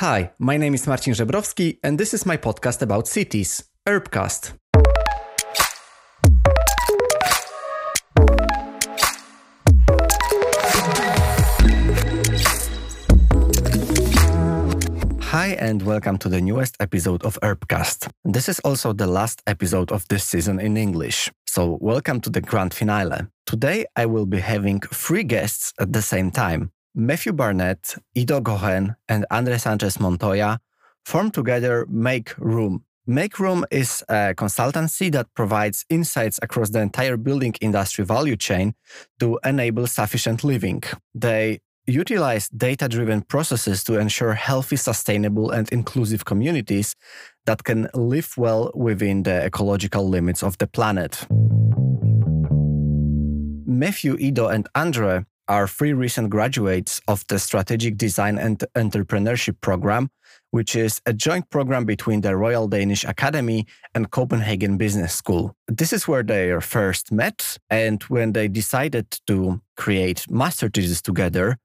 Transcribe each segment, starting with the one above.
Hi, my name is Marcin Żebrowski, and this is my podcast about cities, Urbcast. Hi, and welcome to the newest episode of Urbcast. This is also the last episode of this season in English. So, welcome to the grand finale. Today, I will be having three guests at the same time. Matthew Barnett, Ido Gohen, and Andre Sanchez Montoya form together Make Room. Make Room is a consultancy that provides insights across the entire building industry value chain to enable sufficient living. They utilize data driven processes to ensure healthy, sustainable, and inclusive communities that can live well within the ecological limits of the planet. Matthew, Ido, and Andre are three recent graduates of the Strategic Design and Entrepreneurship Program, which is a joint program between the Royal Danish Academy and Copenhagen Business School. This is where they first met, and when they decided to create master thesis together,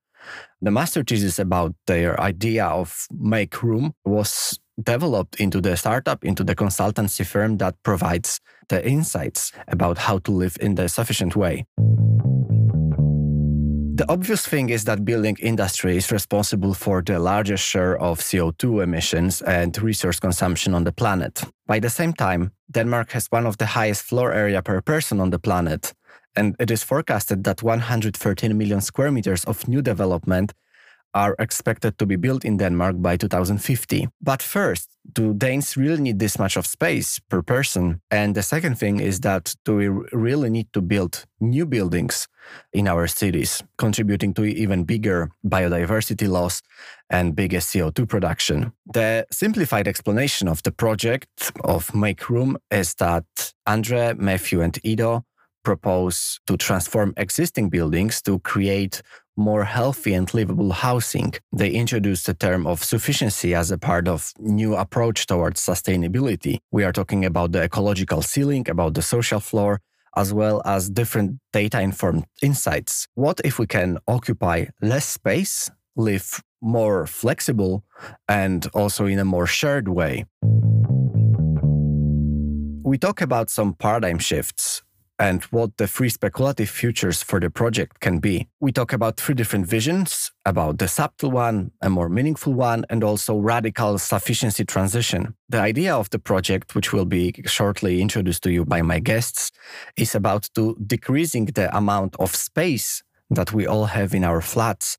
the master thesis about their idea of Make Room was developed into the startup, into the consultancy firm that provides the insights about how to live in the sufficient way. The obvious thing is that building industry is responsible for the largest share of CO2 emissions and resource consumption on the planet. By the same time, Denmark has one of the highest floor area per person on the planet, and it is forecasted that 113 million square meters of new development are expected to be built in Denmark by 2050. But first, do Danes really need this much of space per person? And the second thing is that do we really need to build new buildings in our cities, contributing to even bigger biodiversity loss and bigger CO2 production? The simplified explanation of the project of Make Room is that Andre, Matthew, and Ido propose to transform existing buildings to create more healthy and livable housing. They introduced the term of sufficiency as a part of new approach towards sustainability. We are talking about the ecological ceiling, about the social floor, as well as different data informed insights. What if we can occupy less space, live more flexible, and also in a more shared way? We talk about some paradigm shifts and what the three speculative futures for the project can be. We talk about three different visions about the subtle one, a more meaningful one, and also radical sufficiency transition. The idea of the project, which will be shortly introduced to you by my guests, is about to decreasing the amount of space that we all have in our flats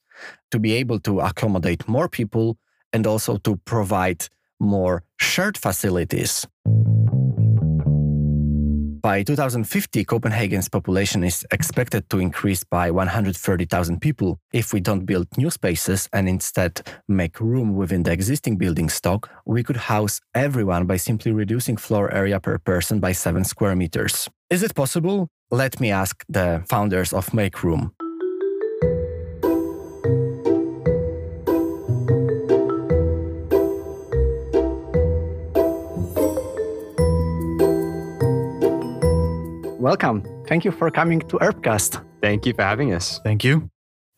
to be able to accommodate more people and also to provide more shared facilities. By 2050, Copenhagen's population is expected to increase by 130,000 people. If we don't build new spaces and instead make room within the existing building stock, we could house everyone by simply reducing floor area per person by 7 square meters. Is it possible? Let me ask the founders of Make Room. Welcome. Thank you for coming to Urbcast. Thank you for having us. Thank you.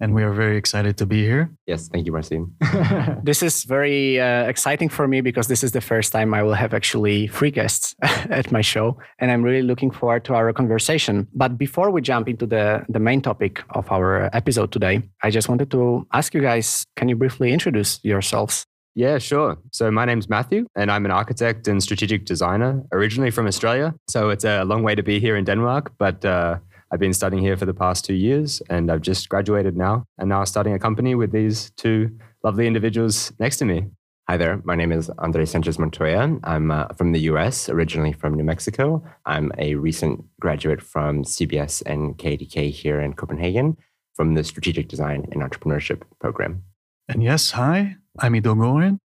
And we are very excited to be here. Yes, thank you, Marcin. this is very uh, exciting for me because this is the first time I will have actually free guests at my show. And I'm really looking forward to our conversation. But before we jump into the, the main topic of our episode today, I just wanted to ask you guys can you briefly introduce yourselves? Yeah, sure. So my name's Matthew, and I'm an architect and strategic designer, originally from Australia. So it's a long way to be here in Denmark, but uh, I've been studying here for the past two years, and I've just graduated now, and now starting a company with these two lovely individuals next to me. Hi there. My name is Andre Sanchez Montoya. I'm uh, from the US, originally from New Mexico. I'm a recent graduate from CBS and KDK here in Copenhagen from the Strategic Design and Entrepreneurship program. And yes, hi, I'm Ido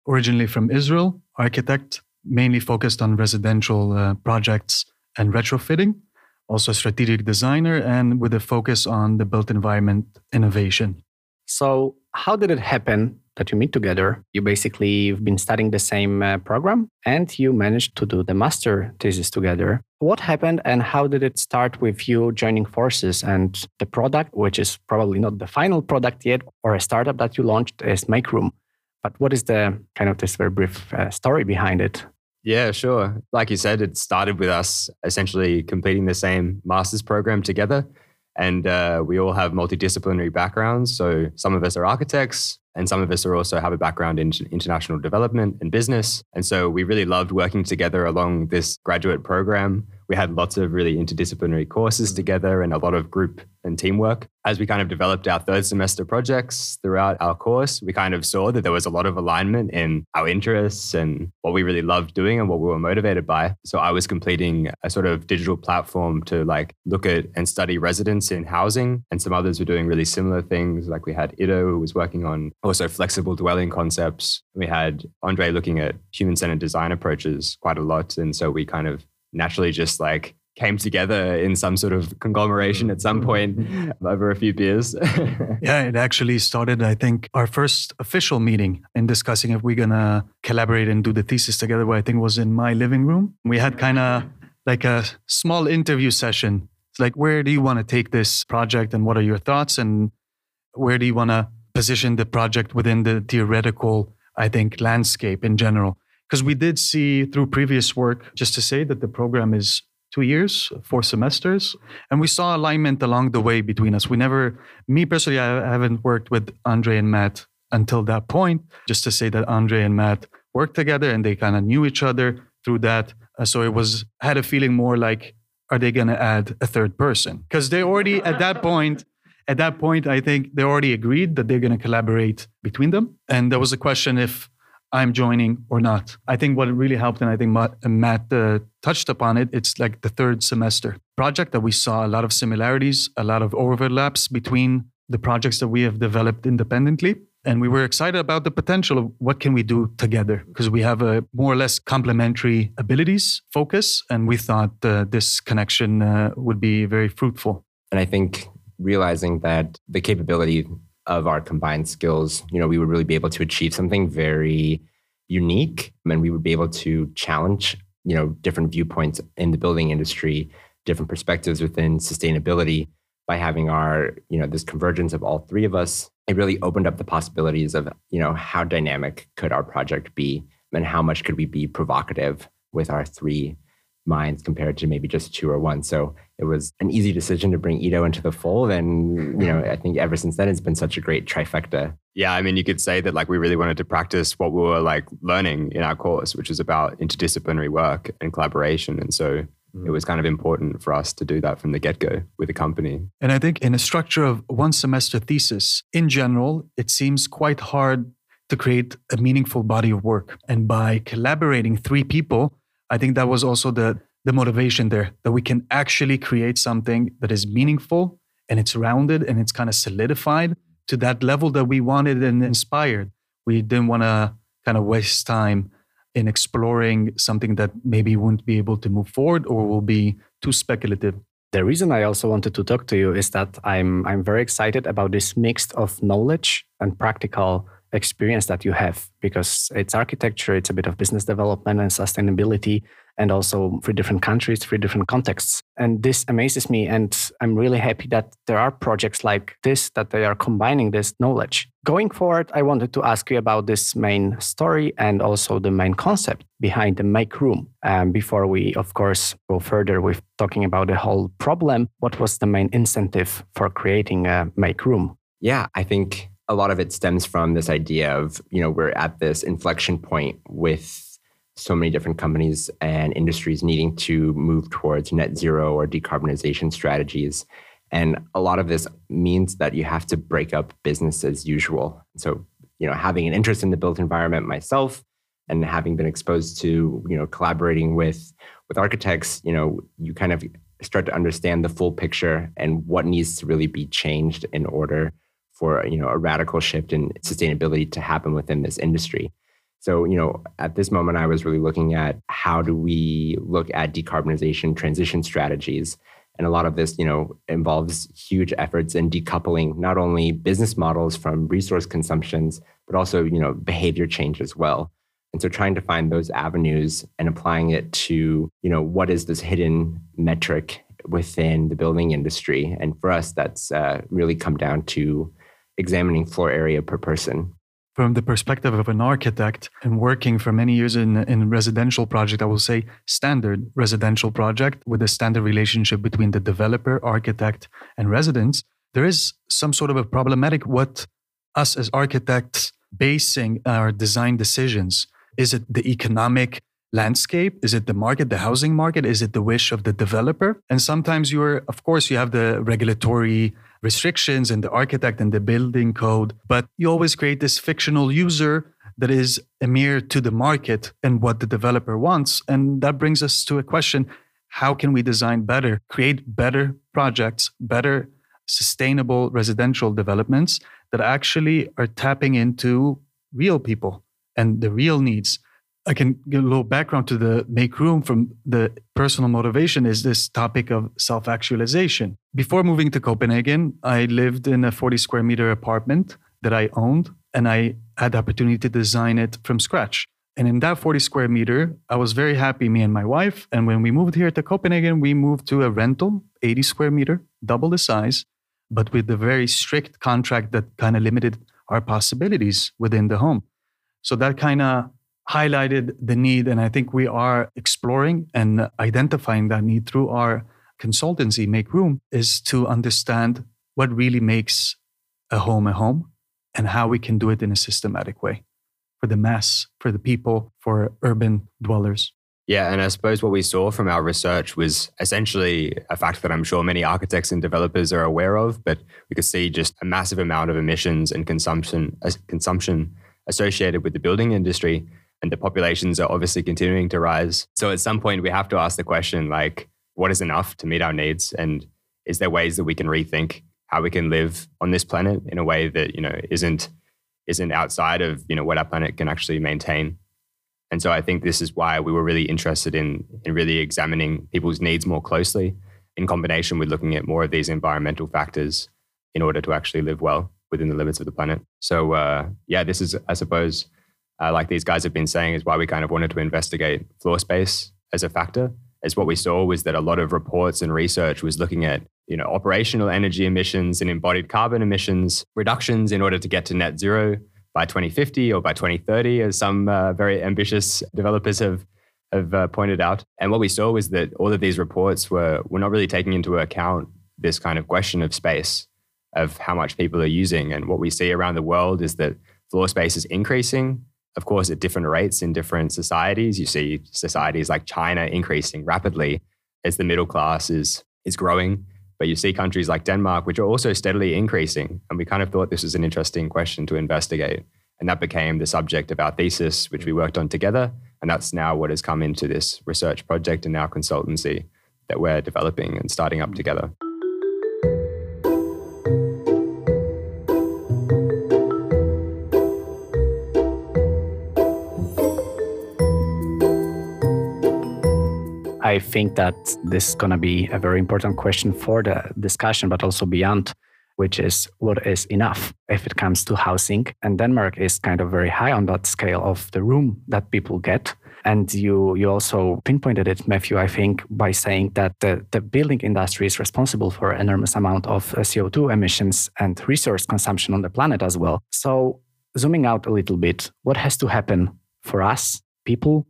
originally from Israel, architect, mainly focused on residential uh, projects and retrofitting, also a strategic designer, and with a focus on the built environment innovation. So, how did it happen that you meet together? You basically have been studying the same uh, program and you managed to do the master thesis together. What happened and how did it start with you joining forces and the product, which is probably not the final product yet, or a startup that you launched is Make Room? But what is the kind of this very brief uh, story behind it? Yeah, sure. Like you said, it started with us essentially completing the same master's program together. And uh, we all have multidisciplinary backgrounds. So some of us are architects, and some of us are also have a background in international development and business. And so we really loved working together along this graduate program we had lots of really interdisciplinary courses mm. together and a lot of group and teamwork. As we kind of developed our third semester projects throughout our course, we kind of saw that there was a lot of alignment in our interests and what we really loved doing and what we were motivated by. So I was completing a sort of digital platform to like look at and study residents in housing. And some others were doing really similar things. Like we had Ido who was working on also flexible dwelling concepts. We had Andre looking at human centered design approaches quite a lot. And so we kind of naturally just like came together in some sort of conglomeration at some mm-hmm. point over a few beers. yeah, it actually started, I think, our first official meeting in discussing if we're going to collaborate and do the thesis together, where I think was in my living room. We had kind of like a small interview session. It's like, where do you want to take this project and what are your thoughts? And where do you want to position the project within the theoretical, I think, landscape in general? Because we did see through previous work, just to say that the program is two years, four semesters, and we saw alignment along the way between us. We never, me personally, I haven't worked with Andre and Matt until that point. Just to say that Andre and Matt worked together and they kind of knew each other through that. Uh, so it was had a feeling more like, are they going to add a third person? Because they already at that point. At that point, I think they already agreed that they're going to collaborate between them. And there was a question if I'm joining or not. I think what really helped, and I think Matt uh, touched upon it, it's like the third semester project that we saw a lot of similarities, a lot of overlaps between the projects that we have developed independently. And we were excited about the potential of what can we do together because we have a more or less complementary abilities focus. And we thought uh, this connection uh, would be very fruitful. And I think realizing that the capability of our combined skills, you know, we would really be able to achieve something very unique and we would be able to challenge, you know, different viewpoints in the building industry, different perspectives within sustainability by having our, you know, this convergence of all three of us. It really opened up the possibilities of, you know, how dynamic could our project be and how much could we be provocative with our three minds compared to maybe just two or one. So it was an easy decision to bring Ido into the fold. And, you know, I think ever since then, it's been such a great trifecta. Yeah. I mean, you could say that like we really wanted to practice what we were like learning in our course, which is about interdisciplinary work and collaboration. And so mm. it was kind of important for us to do that from the get go with the company. And I think in a structure of one semester thesis, in general, it seems quite hard to create a meaningful body of work. And by collaborating three people, I think that was also the the motivation there that we can actually create something that is meaningful and it's rounded and it's kind of solidified to that level that we wanted and inspired. We didn't want to kind of waste time in exploring something that maybe wouldn't be able to move forward or will be too speculative. The reason I also wanted to talk to you is that I'm I'm very excited about this mix of knowledge and practical experience that you have because it's architecture, it's a bit of business development and sustainability, and also three different countries, three different contexts. And this amazes me. And I'm really happy that there are projects like this that they are combining this knowledge. Going forward, I wanted to ask you about this main story and also the main concept behind the make room. Um, before we, of course, go further with talking about the whole problem, what was the main incentive for creating a make room? Yeah, I think a lot of it stems from this idea of, you know, we're at this inflection point with so many different companies and industries needing to move towards net zero or decarbonization strategies. And a lot of this means that you have to break up business as usual. So, you know, having an interest in the built environment myself and having been exposed to, you know, collaborating with with architects, you know, you kind of start to understand the full picture and what needs to really be changed in order for, you know, a radical shift in sustainability to happen within this industry. So, you know, at this moment, I was really looking at how do we look at decarbonization transition strategies. And a lot of this, you know, involves huge efforts in decoupling not only business models from resource consumptions, but also, you know, behavior change as well. And so trying to find those avenues and applying it to, you know, what is this hidden metric within the building industry? And for us, that's uh, really come down to examining floor area per person from the perspective of an architect and working for many years in in residential project, I will say standard residential project with a standard relationship between the developer, architect, and residents, there is some sort of a problematic what us as architects basing our design decisions. Is it the economic landscape? Is it the market, the housing market? Is it the wish of the developer? And sometimes you're, of course, you have the regulatory restrictions and the architect and the building code, but you always create this fictional user that is a mirror to the market and what the developer wants. And that brings us to a question how can we design better, create better projects, better sustainable residential developments that actually are tapping into real people and the real needs? I can give a little background to the make room from the personal motivation is this topic of self actualization. Before moving to Copenhagen, I lived in a 40 square meter apartment that I owned, and I had the opportunity to design it from scratch. And in that 40 square meter, I was very happy, me and my wife. And when we moved here to Copenhagen, we moved to a rental, 80 square meter, double the size, but with a very strict contract that kind of limited our possibilities within the home. So that kind of highlighted the need. And I think we are exploring and identifying that need through our consultancy, Make Room, is to understand what really makes a home a home and how we can do it in a systematic way for the mass, for the people, for urban dwellers. Yeah, and I suppose what we saw from our research was essentially a fact that I'm sure many architects and developers are aware of, but we could see just a massive amount of emissions and consumption uh, consumption associated with the building industry and the populations are obviously continuing to rise. So at some point, we have to ask the question like, what is enough to meet our needs? And is there ways that we can rethink how we can live on this planet in a way that you know isn't isn't outside of you know what our planet can actually maintain? And so I think this is why we were really interested in in really examining people's needs more closely in combination with looking at more of these environmental factors in order to actually live well within the limits of the planet. So uh, yeah, this is I suppose uh, like these guys have been saying, is why we kind of wanted to investigate floor space as a factor. As what we saw was that a lot of reports and research was looking at you know operational energy emissions and embodied carbon emissions reductions in order to get to net zero by 2050 or by 2030, as some uh, very ambitious developers have have uh, pointed out. And what we saw was that all of these reports were were not really taking into account this kind of question of space, of how much people are using. And what we see around the world is that floor space is increasing of course, at different rates in different societies. You see societies like China increasing rapidly as the middle class is, is growing. But you see countries like Denmark, which are also steadily increasing. And we kind of thought this was an interesting question to investigate. And that became the subject of our thesis, which we worked on together. And that's now what has come into this research project and now consultancy that we're developing and starting up hmm. together. I think that this is going to be a very important question for the discussion, but also beyond, which is what is enough if it comes to housing. And Denmark is kind of very high on that scale of the room that people get. And you you also pinpointed it, Matthew, I think, by saying that the, the building industry is responsible for enormous amount of uh, CO2 emissions and resource consumption on the planet as well. So zooming out a little bit, what has to happen for us, people,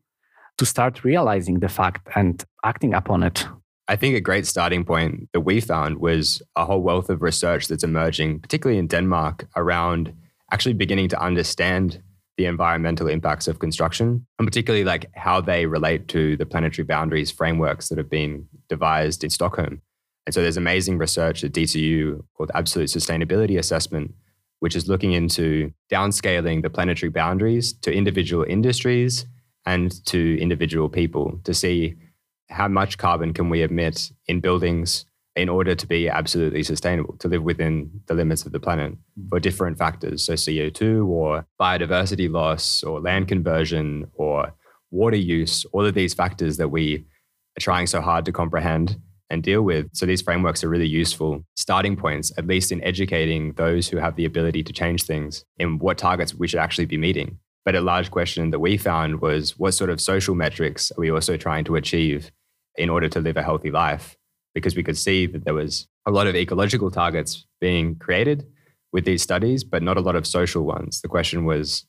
to start realizing the fact and acting upon it? I think a great starting point that we found was a whole wealth of research that's emerging, particularly in Denmark, around actually beginning to understand the environmental impacts of construction, and particularly like how they relate to the planetary boundaries frameworks that have been devised in Stockholm. And so there's amazing research at DTU called Absolute Sustainability Assessment, which is looking into downscaling the planetary boundaries to individual industries and to individual people to see how much carbon can we emit in buildings in order to be absolutely sustainable, to live within the limits of the planet for different factors. So CO2 or biodiversity loss or land conversion or water use, all of these factors that we are trying so hard to comprehend and deal with. So these frameworks are really useful starting points, at least in educating those who have the ability to change things in what targets we should actually be meeting. But a large question that we found was what sort of social metrics are we also trying to achieve in order to live a healthy life? Because we could see that there was a lot of ecological targets being created, with these studies, but not a lot of social ones. The question was,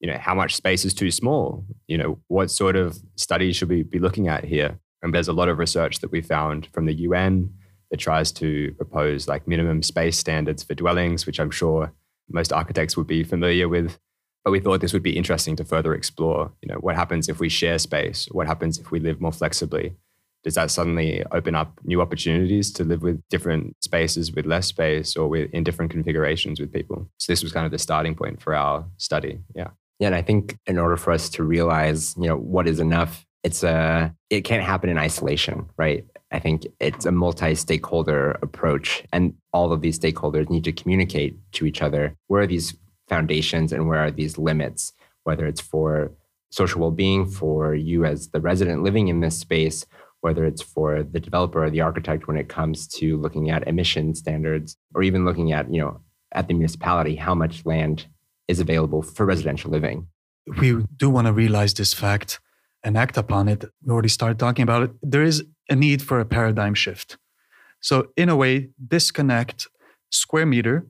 you know, how much space is too small? You know, what sort of studies should we be looking at here? And there's a lot of research that we found from the UN that tries to propose like minimum space standards for dwellings, which I'm sure most architects would be familiar with. But we thought this would be interesting to further explore. You know, what happens if we share space? What happens if we live more flexibly? Does that suddenly open up new opportunities to live with different spaces with less space or with in different configurations with people? So this was kind of the starting point for our study. Yeah. Yeah, and I think in order for us to realize, you know, what is enough, it's a it can't happen in isolation, right? I think it's a multi-stakeholder approach, and all of these stakeholders need to communicate to each other. Where are these foundations and where are these limits? Whether it's for social well-being for you as the resident living in this space, whether it's for the developer or the architect when it comes to looking at emission standards, or even looking at you know at the municipality how much land is available for residential living. We do want to realize this fact and act upon it. We already started talking about it. There is a need for a paradigm shift. So, in a way, disconnect square meter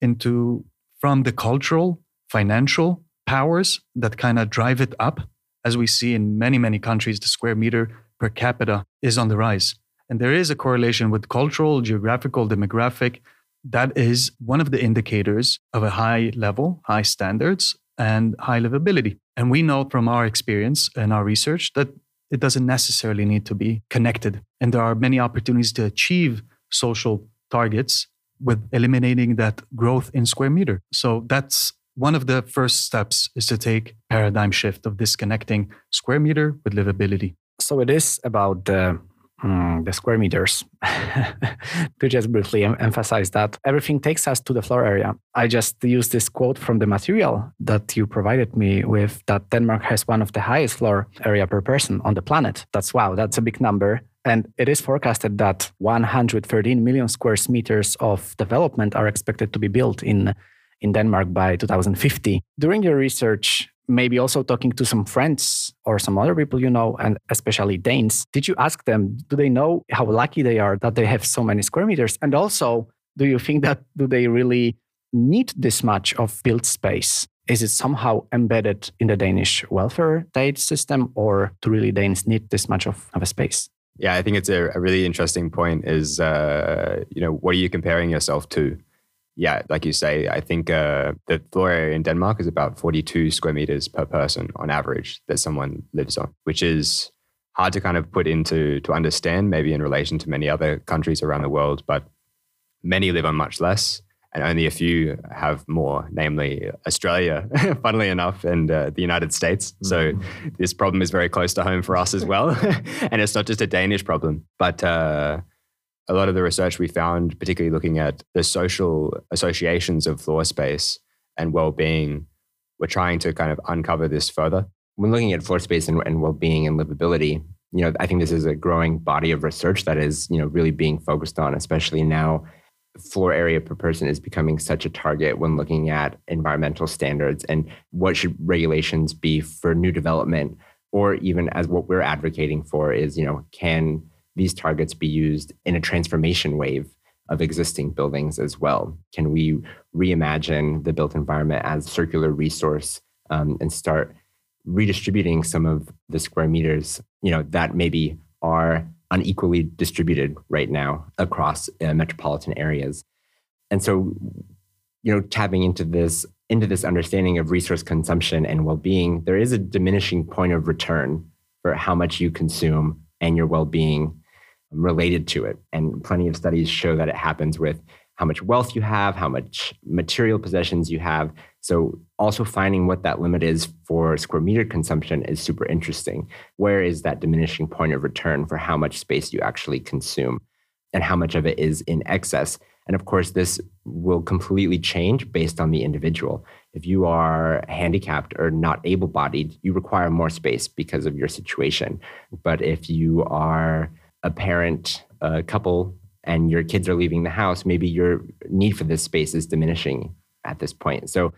into from the cultural, financial powers that kind of drive it up. As we see in many, many countries, the square meter per capita is on the rise. And there is a correlation with cultural, geographical, demographic, that is one of the indicators of a high level, high standards, and high livability. And we know from our experience and our research that it doesn't necessarily need to be connected. And there are many opportunities to achieve social targets with eliminating that growth in square meter. So that's one of the first steps is to take paradigm shift of disconnecting square meter with livability. So it is about the Mm, the square meters. to just briefly em- emphasize that everything takes us to the floor area. I just used this quote from the material that you provided me with that Denmark has one of the highest floor area per person on the planet. That's wow, that's a big number. And it is forecasted that 113 million square meters of development are expected to be built in in Denmark by 2050. During your research, maybe also talking to some friends or some other people you know, and especially Danes, did you ask them, do they know how lucky they are that they have so many square meters? And also, do you think that do they really need this much of built space? Is it somehow embedded in the Danish welfare state system, or do really Danes need this much of, of a space? Yeah, I think it's a, a really interesting point. Is uh, you know what are you comparing yourself to? yeah, like you say, I think uh, the floor area in Denmark is about 42 square meters per person on average that someone lives on, which is hard to kind of put into to understand, maybe in relation to many other countries around the world. But many live on much less, and only a few have more, namely Australia, funnily enough, and uh, the United States. So mm-hmm. this problem is very close to home for us as well, and it's not just a Danish problem, but. Uh, a lot of the research we found, particularly looking at the social associations of floor space and well-being, we're trying to kind of uncover this further. When looking at floor space and, and well-being and livability, you know, I think this is a growing body of research that is, you know, really being focused on, especially now floor area per person is becoming such a target when looking at environmental standards and what should regulations be for new development or even as what we're advocating for is, you know, can these targets be used in a transformation wave of existing buildings as well? Can we reimagine the built environment as circular resource um, and start redistributing some of the square meters, you know, that maybe are unequally distributed right now across uh, metropolitan areas? And so, you know, tapping into this into this understanding of resource consumption and well-being, there is a diminishing point of return for how much you consume and your well-being related to it. And plenty of studies show that it happens with how much wealth you have, how much material possessions you have. So, also finding what that limit is for square meter consumption is super interesting. Where is that diminishing point of return for how much space you actually consume and how much of it is in excess? And of course, this will completely change based on the individual. If you are handicapped or not able bodied, you require more space because of your situation. But if you are a parent, a couple, and your kids are leaving the house, maybe your need for this space is diminishing at this point. So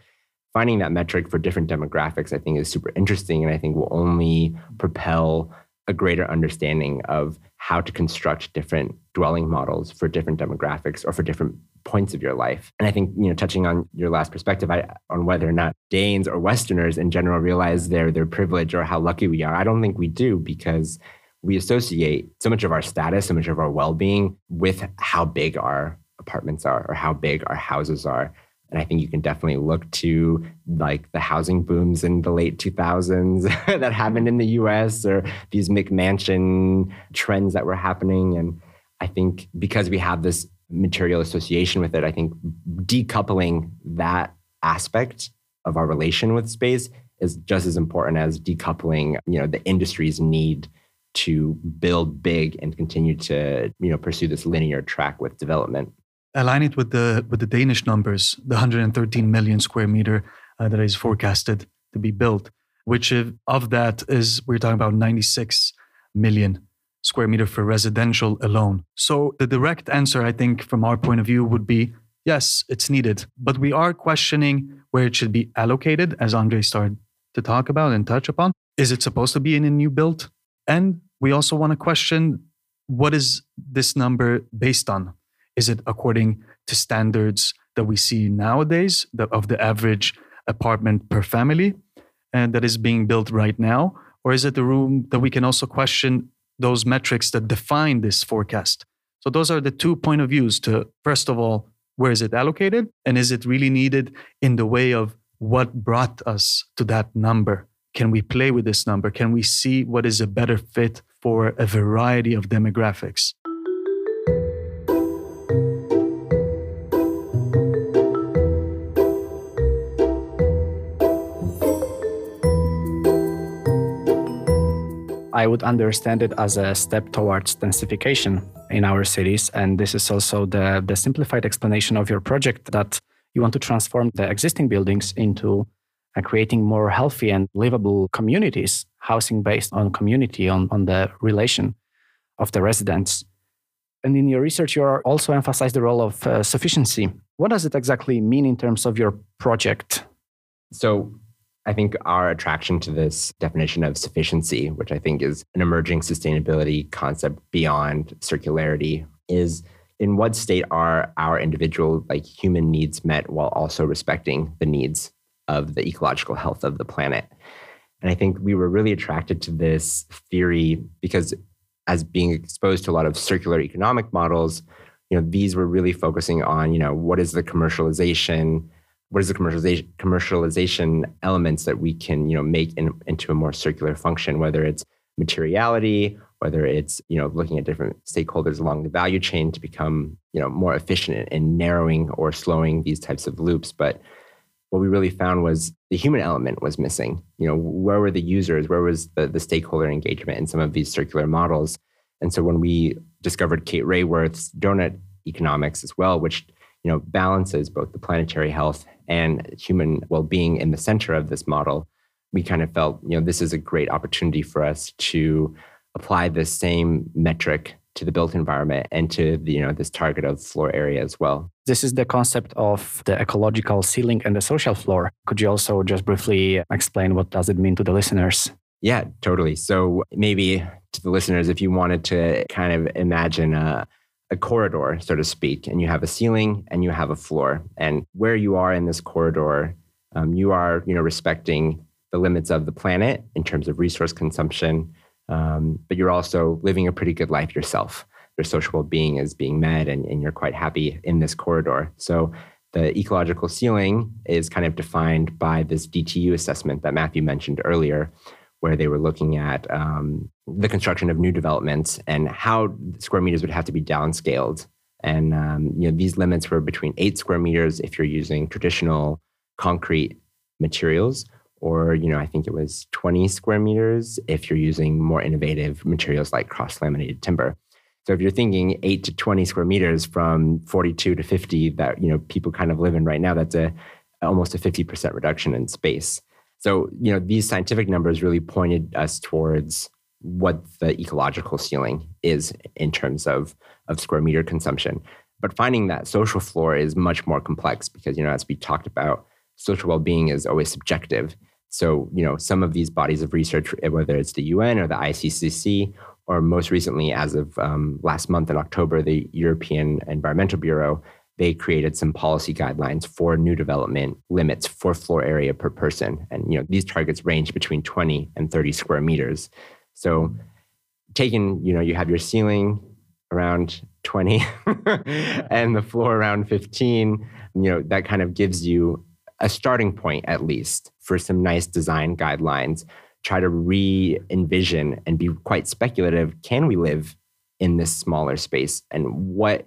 finding that metric for different demographics, I think, is super interesting, and I think will only propel a greater understanding of how to construct different dwelling models for different demographics or for different points of your life. And I think, you know, touching on your last perspective I, on whether or not Danes or Westerners in general realize their their privilege or how lucky we are, I don't think we do because we associate so much of our status, so much of our well-being with how big our apartments are or how big our houses are. And I think you can definitely look to like the housing booms in the late 2000s that happened in the US or these McMansion trends that were happening. And I think because we have this material association with it, I think decoupling that aspect of our relation with space is just as important as decoupling, you know, the industry's need to build big and continue to, you know, pursue this linear track with development align it with the with the Danish numbers, the 113 million square meter uh, that is forecasted to be built, which if, of that is we're talking about 96 million square meter for residential alone. So the direct answer, I think, from our point of view, would be yes, it's needed, but we are questioning where it should be allocated, as Andre started to talk about and touch upon. Is it supposed to be in a new build? And we also want to question what is this number based on? Is it according to standards that we see nowadays of the average apartment per family and that is being built right now? Or is it the room that we can also question those metrics that define this forecast? So those are the two point of views to first of all, where is it allocated? And is it really needed in the way of what brought us to that number? Can we play with this number? Can we see what is a better fit for a variety of demographics? I would understand it as a step towards densification in our cities. And this is also the, the simplified explanation of your project that you want to transform the existing buildings into uh, creating more healthy and livable communities, housing based on community, on, on the relation of the residents. And in your research, you also emphasize the role of uh, sufficiency. What does it exactly mean in terms of your project? So, I think our attraction to this definition of sufficiency, which I think is an emerging sustainability concept beyond circularity, is in what state are our individual, like human needs met while also respecting the needs of the ecological health of the planet? And I think we were really attracted to this theory because as being exposed to a lot of circular economic models, you know, these were really focusing on, you know, what is the commercialization what is the commercialization commercialization elements that we can you know make in, into a more circular function whether it's materiality whether it's you know looking at different stakeholders along the value chain to become you know more efficient in narrowing or slowing these types of loops but what we really found was the human element was missing. You know where were the users? Where was the, the stakeholder engagement in some of these circular models? And so when we discovered kate Raworth's donut economics as well which you know balances both the planetary health and human well-being in the center of this model we kind of felt you know this is a great opportunity for us to apply the same metric to the built environment and to the, you know this target of floor area as well. This is the concept of the ecological ceiling and the social floor. Could you also just briefly explain what does it mean to the listeners? Yeah totally. So maybe to the listeners if you wanted to kind of imagine a a corridor, so to speak, and you have a ceiling and you have a floor. And where you are in this corridor, um, you are, you know, respecting the limits of the planet in terms of resource consumption, um, but you're also living a pretty good life yourself. Your social well-being is being met, and, and you're quite happy in this corridor. So the ecological ceiling is kind of defined by this DTU assessment that Matthew mentioned earlier, where they were looking at um, the construction of new developments and how square meters would have to be downscaled. And um, you know, these limits were between eight square meters if you're using traditional concrete materials, or you know, I think it was 20 square meters if you're using more innovative materials like cross-laminated timber. So if you're thinking eight to 20 square meters from 42 to 50 that you know people kind of live in right now, that's a almost a 50% reduction in space. So, you know, these scientific numbers really pointed us towards what the ecological ceiling is in terms of, of square meter consumption. But finding that social floor is much more complex because, you know, as we talked about, social well-being is always subjective. So, you know, some of these bodies of research, whether it's the UN or the ICCC, or most recently, as of um, last month in October, the European Environmental Bureau, they created some policy guidelines for new development limits for floor area per person. And you know, these targets range between 20 and 30 square meters. So taking, you know, you have your ceiling around 20 and the floor around 15, you know, that kind of gives you a starting point at least for some nice design guidelines. Try to re envision and be quite speculative. Can we live in this smaller space? And what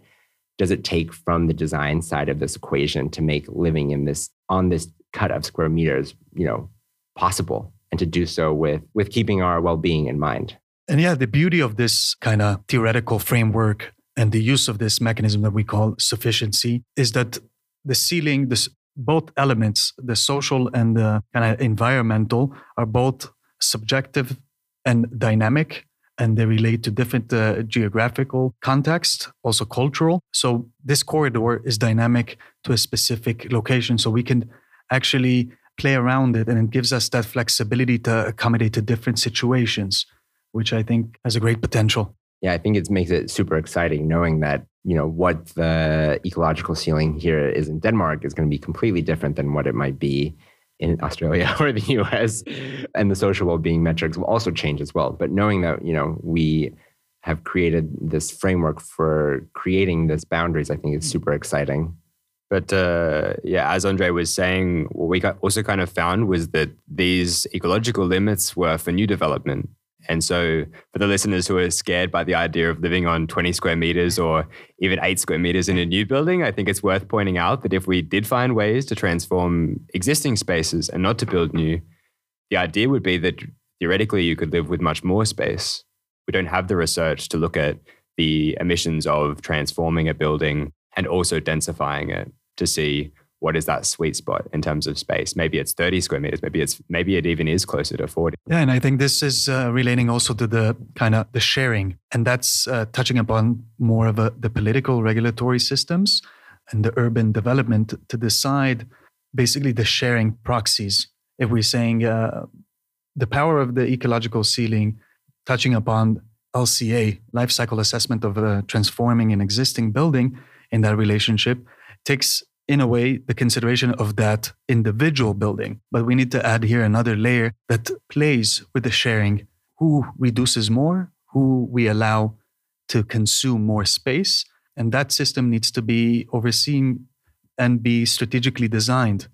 does it take from the design side of this equation to make living in this on this cut of square meters, you know, possible and to do so with with keeping our well-being in mind. And yeah, the beauty of this kind of theoretical framework and the use of this mechanism that we call sufficiency is that the ceiling, this both elements, the social and the kind of environmental, are both subjective and dynamic and they relate to different uh, geographical context, also cultural. So this corridor is dynamic to a specific location. So we can actually play around it and it gives us that flexibility to accommodate to different situations, which I think has a great potential. Yeah, I think it makes it super exciting knowing that you know what the ecological ceiling here is in Denmark is going to be completely different than what it might be in Australia or the US and the social well-being metrics will also change as well. But knowing that you know we have created this framework for creating this boundaries I think is super exciting. But uh, yeah as Andre was saying what we also kind of found was that these ecological limits were for new development and so, for the listeners who are scared by the idea of living on 20 square meters or even eight square meters in a new building, I think it's worth pointing out that if we did find ways to transform existing spaces and not to build new, the idea would be that theoretically you could live with much more space. We don't have the research to look at the emissions of transforming a building and also densifying it to see what is that sweet spot in terms of space? Maybe it's 30 square meters. Maybe it's maybe it even is closer to 40. Yeah, and I think this is uh, relating also to the kind of the sharing, and that's uh, touching upon more of a, the political regulatory systems and the urban development to decide basically the sharing proxies. If we're saying uh, the power of the ecological ceiling, touching upon LCA, life cycle assessment of transforming an existing building in that relationship, takes in a way, the consideration of that individual building. But we need to add here another layer that plays with the sharing who reduces more, who we allow to consume more space. And that system needs to be overseen and be strategically designed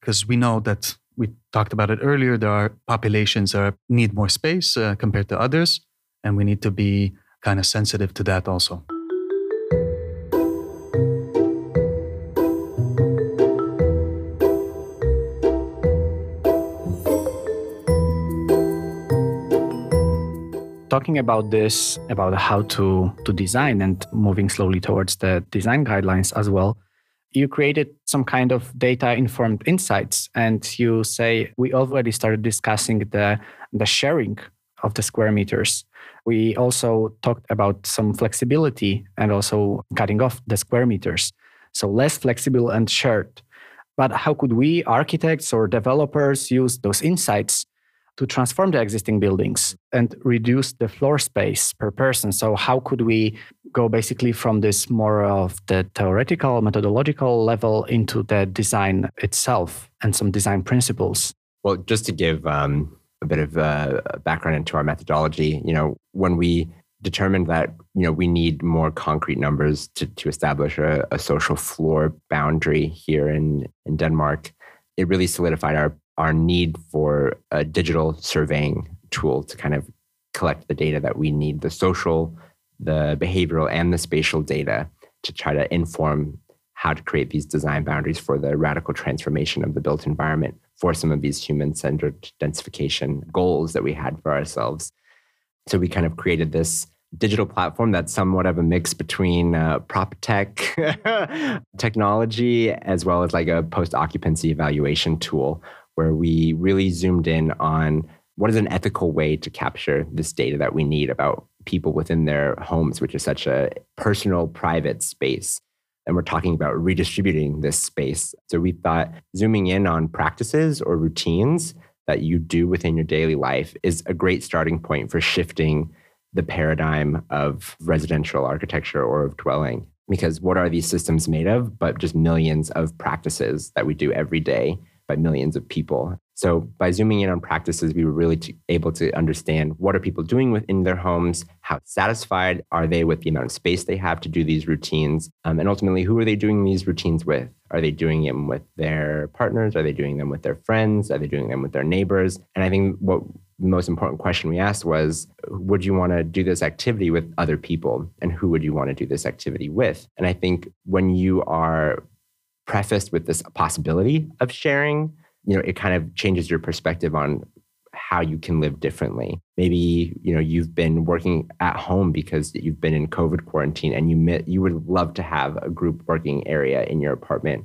because we know that we talked about it earlier. There are populations that need more space uh, compared to others, and we need to be kind of sensitive to that also. Talking about this, about how to, to design and moving slowly towards the design guidelines as well, you created some kind of data informed insights and you say we already started discussing the, the sharing of the square meters. We also talked about some flexibility and also cutting off the square meters. So less flexible and shared. But how could we, architects or developers, use those insights to transform the existing buildings and reduce the floor space per person. So, how could we go basically from this more of the theoretical, methodological level into the design itself and some design principles? Well, just to give um, a bit of uh, background into our methodology, you know, when we determined that you know we need more concrete numbers to, to establish a, a social floor boundary here in in Denmark, it really solidified our our need for a digital surveying tool to kind of collect the data that we need the social, the behavioral, and the spatial data to try to inform how to create these design boundaries for the radical transformation of the built environment for some of these human centered densification goals that we had for ourselves. So we kind of created this digital platform that's somewhat of a mix between uh, prop tech technology as well as like a post occupancy evaluation tool where we really zoomed in on what is an ethical way to capture this data that we need about people within their homes, which is such a personal, private space. And we're talking about redistributing this space. So we thought zooming in on practices or routines that you do within your daily life is a great starting point for shifting the paradigm of residential architecture or of dwelling. Because what are these systems made of? But just millions of practices that we do every day by millions of people. So by zooming in on practices, we were really able to understand what are people doing within their homes, how satisfied are they with the amount of space they have to do these routines, um, and ultimately, who are they doing these routines with? Are they doing them with their partners? Are they doing them with their friends? Are they doing them with their neighbors? And I think what the most important question we asked was would you want to do this activity with other people and who would you want to do this activity with and i think when you are prefaced with this possibility of sharing you know it kind of changes your perspective on how you can live differently maybe you know you've been working at home because you've been in covid quarantine and you you would love to have a group working area in your apartment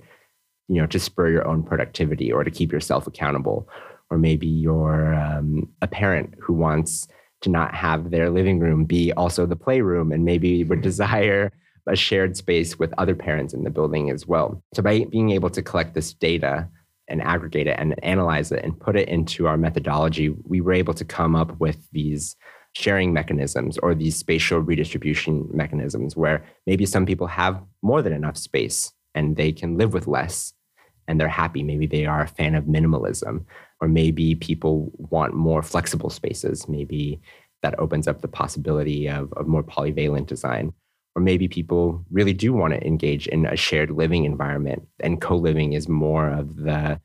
you know to spur your own productivity or to keep yourself accountable or maybe you're um, a parent who wants to not have their living room be also the playroom and maybe would mm-hmm. desire a shared space with other parents in the building as well. So by being able to collect this data and aggregate it and analyze it and put it into our methodology, we were able to come up with these sharing mechanisms or these spatial redistribution mechanisms where maybe some people have more than enough space and they can live with less and they're happy. Maybe they are a fan of minimalism or maybe people want more flexible spaces. Maybe that opens up the possibility of, of more polyvalent design. Or maybe people really do want to engage in a shared living environment, and co living is more of the,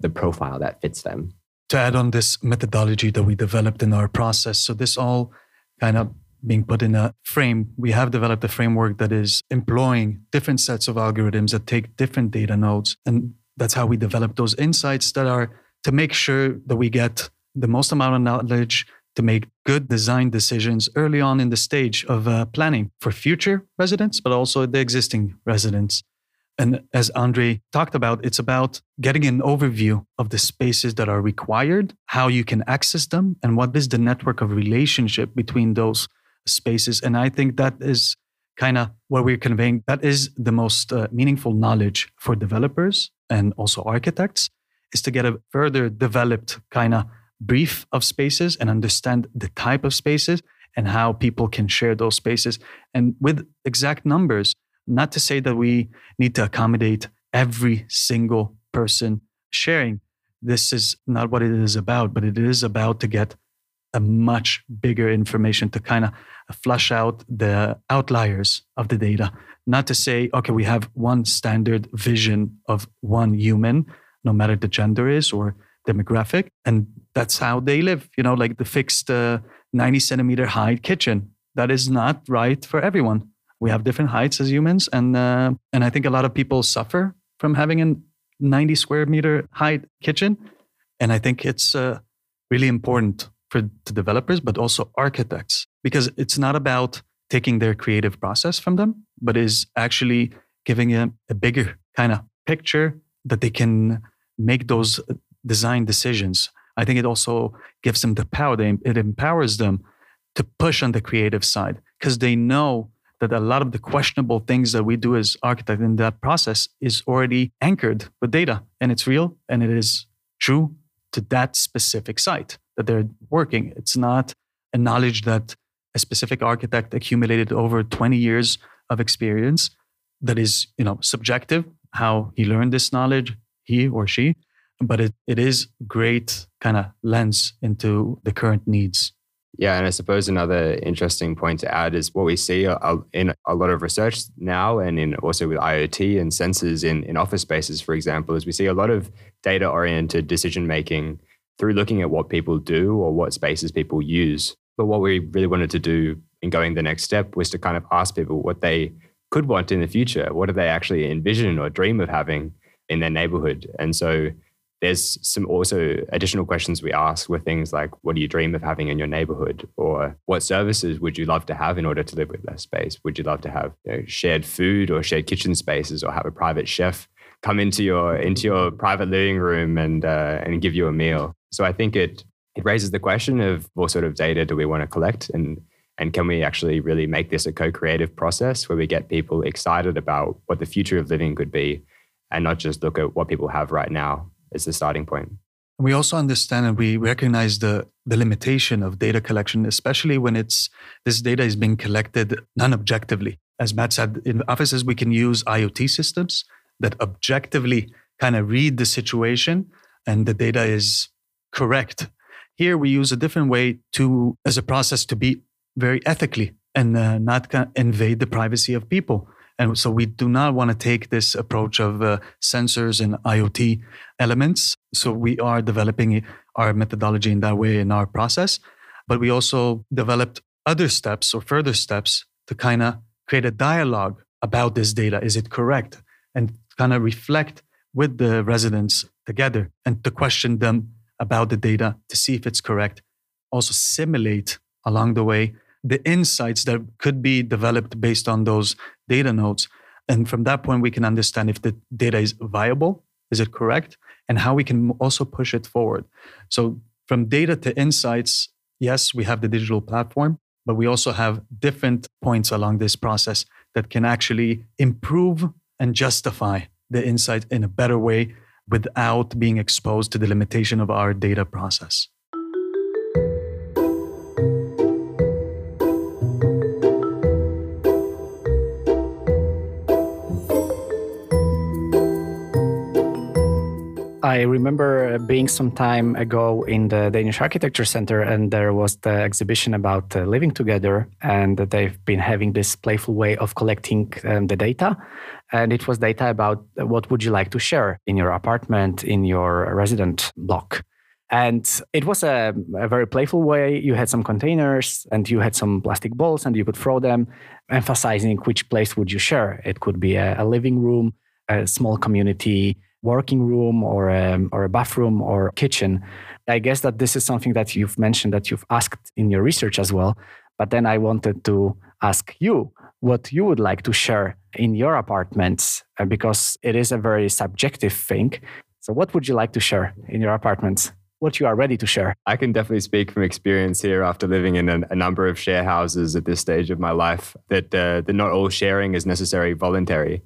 the profile that fits them. To add on this methodology that we developed in our process, so this all kind of being put in a frame, we have developed a framework that is employing different sets of algorithms that take different data nodes. And that's how we develop those insights that are to make sure that we get the most amount of knowledge to make good design decisions early on in the stage of uh, planning for future residents, but also the existing residents. And as Andre talked about, it's about getting an overview of the spaces that are required, how you can access them, and what is the network of relationship between those spaces. And I think that is kind of what we're conveying. That is the most uh, meaningful knowledge for developers and also architects is to get a further developed kind of brief of spaces and understand the type of spaces and how people can share those spaces and with exact numbers not to say that we need to accommodate every single person sharing this is not what it is about but it is about to get a much bigger information to kind of flush out the outliers of the data not to say okay we have one standard vision of one human no matter the gender is or demographic. And that's how they live, you know, like the fixed uh, 90 centimeter height kitchen. That is not right for everyone. We have different heights as humans. And, uh, and I think a lot of people suffer from having a 90 square meter height kitchen. And I think it's uh, really important for the developers, but also architects, because it's not about taking their creative process from them, but is actually giving them a bigger kind of picture that they can make those design decisions. I think it also gives them the power. It empowers them to push on the creative side because they know that a lot of the questionable things that we do as architects in that process is already anchored with data and it's real and it is true to that specific site that they're working. It's not a knowledge that a specific architect accumulated over 20 years of experience that is, you know, subjective, how he learned this knowledge, he or she, but it, it is great kind of lens into the current needs. Yeah, and I suppose another interesting point to add is what we see in a lot of research now, and in also with IoT and sensors in, in office spaces, for example, is we see a lot of data oriented decision making through looking at what people do or what spaces people use. But what we really wanted to do in going the next step was to kind of ask people what they could want in the future. What do they actually envision or dream of having in their neighborhood. And so there's some also additional questions we ask with things like what do you dream of having in your neighborhood? Or what services would you love to have in order to live with less space? Would you love to have you know, shared food or shared kitchen spaces or have a private chef come into your into your private living room and uh, and give you a meal? So i think it it raises the question of what sort of data do we want to collect and and can we actually really make this a co-creative process where we get people excited about what the future of living could be and not just look at what people have right now as the starting point. We also understand and we recognize the, the limitation of data collection, especially when it's this data is being collected non-objectively. as Matt said, in offices, we can use IoT systems that objectively kind of read the situation and the data is correct. Here, we use a different way to, as a process, to be very ethically and uh, not invade the privacy of people. And so we do not want to take this approach of uh, sensors and IoT elements. So we are developing our methodology in that way in our process. But we also developed other steps or further steps to kind of create a dialogue about this data. Is it correct? And kind of reflect with the residents together and to question them about the data to see if it's correct. Also, simulate along the way the insights that could be developed based on those data nodes. And from that point, we can understand if the data is viable, is it correct, and how we can also push it forward. So, from data to insights, yes, we have the digital platform, but we also have different points along this process that can actually improve and justify the insight in a better way without being exposed to the limitation of our data process. I remember being some time ago in the Danish Architecture Center, and there was the exhibition about uh, living together, and they've been having this playful way of collecting um, the data. And it was data about what would you like to share in your apartment, in your resident block. And it was a, a, very playful way. You had some containers and you had some plastic balls and you could throw them, emphasizing which place would you share. It could be a, a living room, a small community working room or a, or a bathroom or kitchen. I guess that this is something that you've mentioned that you've asked in your research as well. But then I wanted to ask you what you would like to share in your apartments uh, because it is a very subjective thing. So, what would you like to share in your apartments? What you are ready to share? I can definitely speak from experience here after living in a, a number of share houses at this stage of my life that, uh, that not all sharing is necessarily voluntary.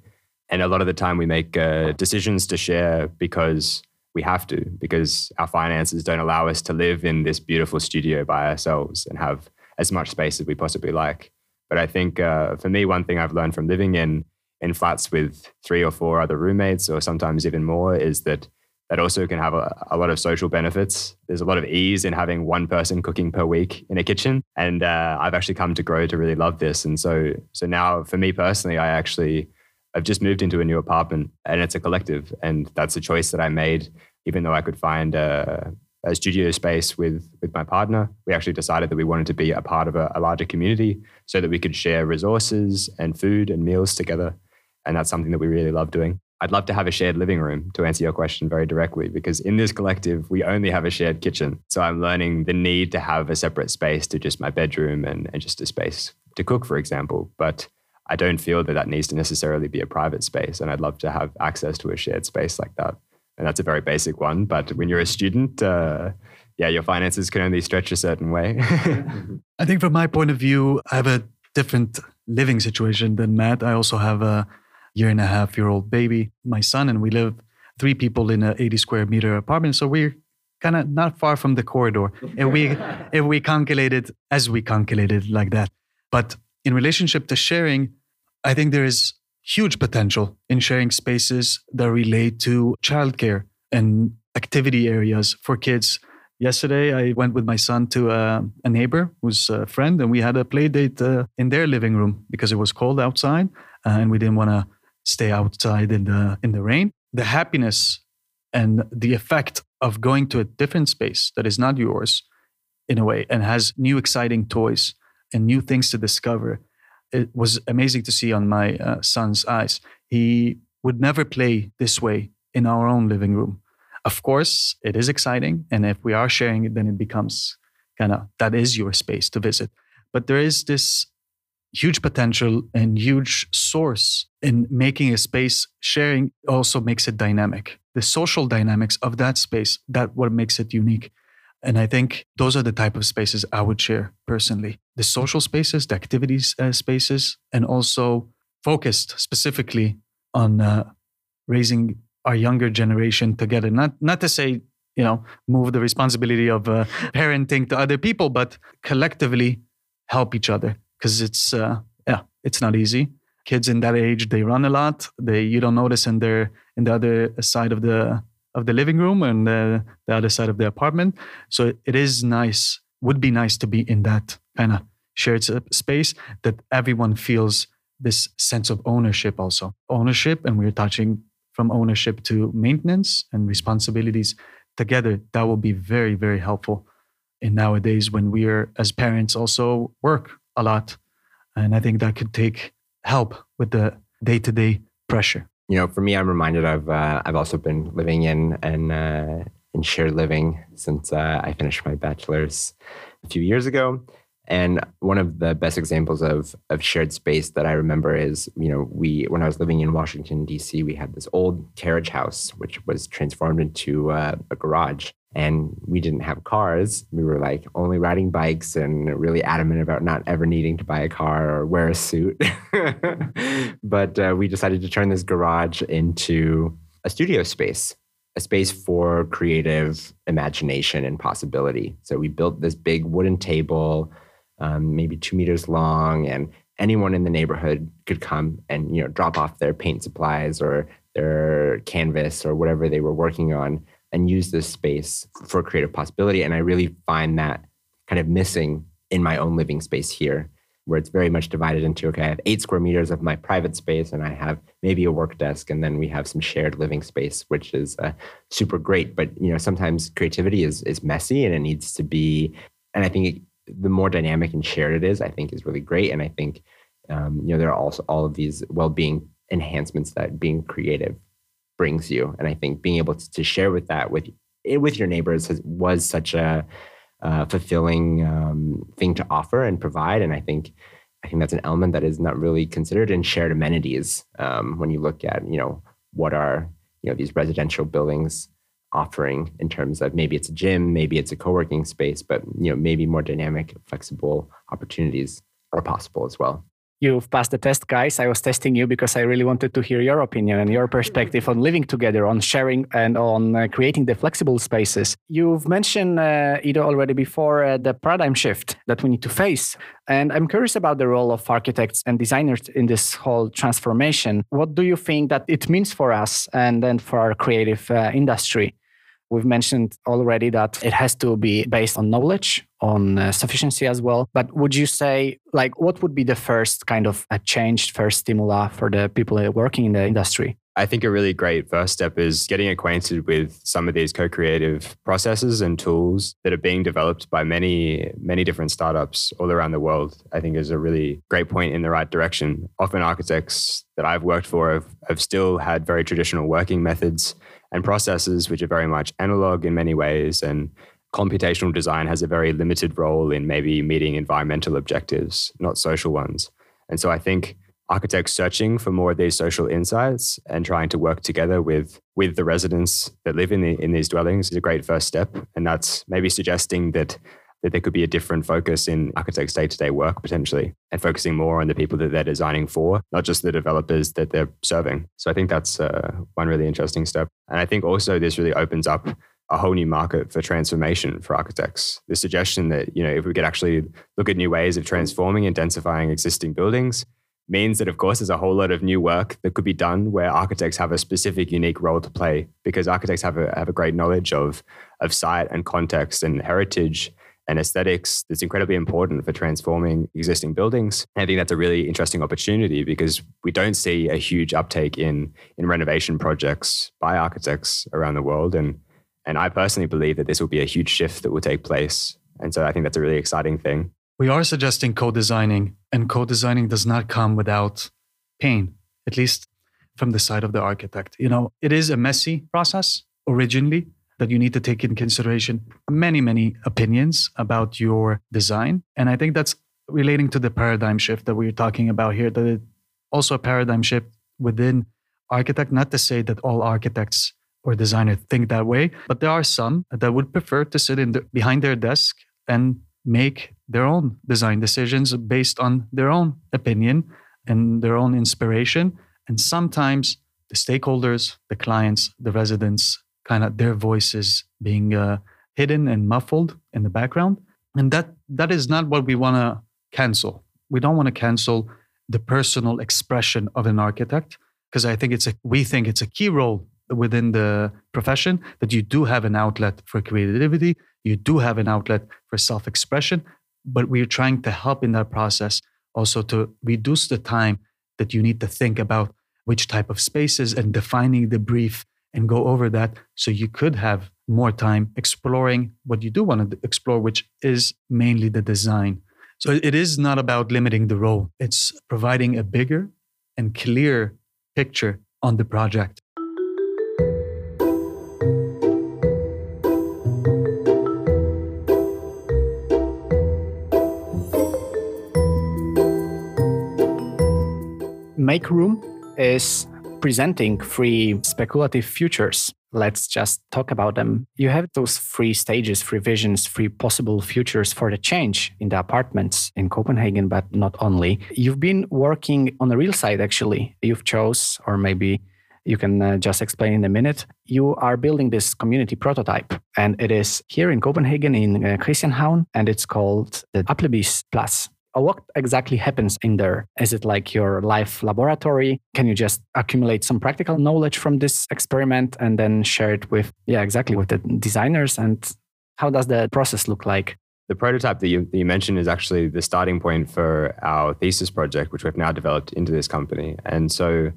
And a lot of the time we make uh, decisions to share because we have to, because our finances don't allow us to live in this beautiful studio by ourselves and have as much space as we possibly like. But I think uh, for me, one thing I've learned from living in in flats with three or four other roommates, or sometimes even more, is that that also can have a, a, lot of social benefits. There's a lot of ease in having one person cooking per week in a kitchen, and uh, I've actually come to grow to really love this. And so, so now for me personally, I actually I've just moved into a new apartment and it's a collective. And that's a choice that I made, even though I could find a, a studio space with, with my partner. We actually decided that we wanted to be a part of a, a larger community so that we could share resources and food and meals together. And that's something that we really love doing. I'd love to have a shared living room to answer your question very directly, because in this collective, we only have a shared kitchen. So I'm learning the need to have a separate space to just my bedroom and, and just a space to cook, for example. But I don't feel that that needs to necessarily be a private space. And I'd love to have access to a shared space like that. And that's a very basic one. But when you're a student, uh, yeah, your finances can only stretch a certain way. I think from my point of view, I have a different living situation than Matt. I also have a year and a half year old baby, my son, and we live three people in an 80 square meter apartment. So we're kind of not far from the corridor. if we if we calculated as we calculated like that. But in relationship to sharing, I think there is huge potential in sharing spaces that relate to childcare and activity areas for kids. Yesterday, I went with my son to a, uh, a neighbor who's a friend, and we had a play date uh, in their living room because it was cold outside, uh, and we didn't want to stay outside in the in the rain. The happiness and the effect of going to a different space that is not yours, in a way, and has new exciting toys and new things to discover. It was amazing to see on my uh, son's eyes. He would never play this way in our own living room. Of course, it is exciting. And if we are sharing it, then it becomes kind of that is your space to visit. But there is this huge potential and huge source in making a space sharing also makes it dynamic the social dynamics of that space that what makes it unique and I think those are the type of spaces I would share personally the social spaces, the activities uh, spaces, and also focused specifically on uh, raising our younger generation together. Not, not to say, you know, move the responsibility of uh, parenting to other people, but collectively help each other because it's, uh, yeah, it's not easy. kids in that age they run a lot they you don't notice in their in the other side of the of the living room and the, the other side of the apartment. So it is nice would be nice to be in that kind of shared space that everyone feels this sense of ownership also. Ownership and we're touching from ownership to maintenance and responsibilities together. That will be very very helpful in nowadays when we are as parents also work a lot. And i think that could take help with the day-to-day pressure you know for me i'm reminded of uh, i've also been living in and uh, in shared living since uh, i finished my bachelor's a few years ago and one of the best examples of of shared space that I remember is, you know, we when I was living in Washington D.C., we had this old carriage house which was transformed into uh, a garage, and we didn't have cars. We were like only riding bikes and really adamant about not ever needing to buy a car or wear a suit. but uh, we decided to turn this garage into a studio space a space for creative imagination and possibility. So we built this big wooden table um, maybe two meters long, and anyone in the neighborhood could come and you know drop off their paint supplies or their canvas or whatever they were working on and use this space for creative possibility. And I really find that kind of missing in my own living space here, where it's very much divided into okay, I have eight square meters of my private space, and I have maybe a work desk, and then we have some shared living space, which is uh, super great. But you know, sometimes creativity is is messy, and it needs to be. And I think it, the more dynamic and shared it is, I think is really great. And I think um, you know there are also all of these well-being enhancements that being creative brings you. And I think being able to, to share with that with eh, with your neighbors has, was such a uh, fulfilling um, thing to offer and provide. And I think I think that's an element that is not really considered in shared amenities um, when you look at you know what are you know these residential buildings offering in terms of maybe it's a gym, maybe it's a co-working space, but you know maybe more dynamic, flexible opportunities are possible as well. You've passed the test, guys. I was testing you because I really wanted to hear your opinion and your perspective on living together, on sharing, and on uh, creating the flexible spaces. You've mentioned, uh, Ido, already before uh, the paradigm shift that we need to face. And I'm curious about the role of architects and designers in this whole transformation. What do you think that it means for us and then for our creative uh, industry? We've mentioned already that it has to be based on knowledge, on uh, sufficiency as well. But would you say, like, what would be the first kind of a changed first stimula for the people working in the industry? I think a really great first step is getting acquainted with some of these co-creative processes and tools that are being developed by many, many different startups all around the world. I think is a really great point in the right direction. Often architects that I've worked for have, have still had very traditional working methods and processes which are very much analog in many ways and computational design has a very limited role in maybe meeting environmental objectives not social ones and so i think architects searching for more of these social insights and trying to work together with with the residents that live in the, in these dwellings is a great first step and that's maybe suggesting that that there could be a different focus in architects' day to day work potentially and focusing more on the people that they're designing for, not just the developers that they're serving. So I think that's uh, one really interesting step. And I think also this really opens up a whole new market for transformation for architects. The suggestion that, you know, if we could actually look at new ways of transforming and densifying existing buildings, means that, of course, there's a whole lot of new work that could be done where architects have a specific, unique role to play because architects have a, have a great knowledge of, of site and context and heritage and aesthetics that's incredibly important for transforming existing buildings. And I think that's a really interesting opportunity because we don't see a huge uptake in in renovation projects by architects around the world. And and I personally believe that this will be a huge shift that will take place. And so I think that's a really exciting thing. We are suggesting co-designing, and co-designing does not come without pain, at least from the side of the architect. You know, it is a messy process originally that you need to take in consideration many, many opinions about your design. And I think that's relating to the paradigm shift that we're talking about here, that also a paradigm shift within architect, not to say that all architects or designers think that way, but there are some that would prefer to sit in the, behind their desk and make their own design decisions based on their own opinion and their own inspiration. And sometimes the stakeholders, the clients, the residents kind of their voices being uh, hidden and muffled in the background and that that is not what we want to cancel we don't want to cancel the personal expression of an architect because I think it's a we think it's a key role within the profession that you do have an outlet for creativity, you do have an outlet for self-expression, but we're trying to help in that process also to reduce the time that you need to think about which type of spaces and defining the brief and go over that so you could have more time exploring what you do want to explore which is mainly the design. So it is not about limiting the role. It's providing a bigger and clear picture on the project Make Room is presenting three speculative futures. Let's just talk about them. You have those three stages, three visions, three possible futures for the change in the apartments in Copenhagen, but not only. You've been working on the real side, actually. You've chose, or maybe you can uh, just explain in a minute. You are building this community prototype, and it is here in Copenhagen in uh, Christianshavn, and it's called the Applebys Plads. Uh, what exactly happens in there? Is it like your life laboratory? Can you just accumulate some practical knowledge from this experiment and then share it with, yeah, exactly with the designers? And how does the process look like? The prototype that you, that you mentioned is actually the starting point for our thesis project, which we've now developed into this company. And so,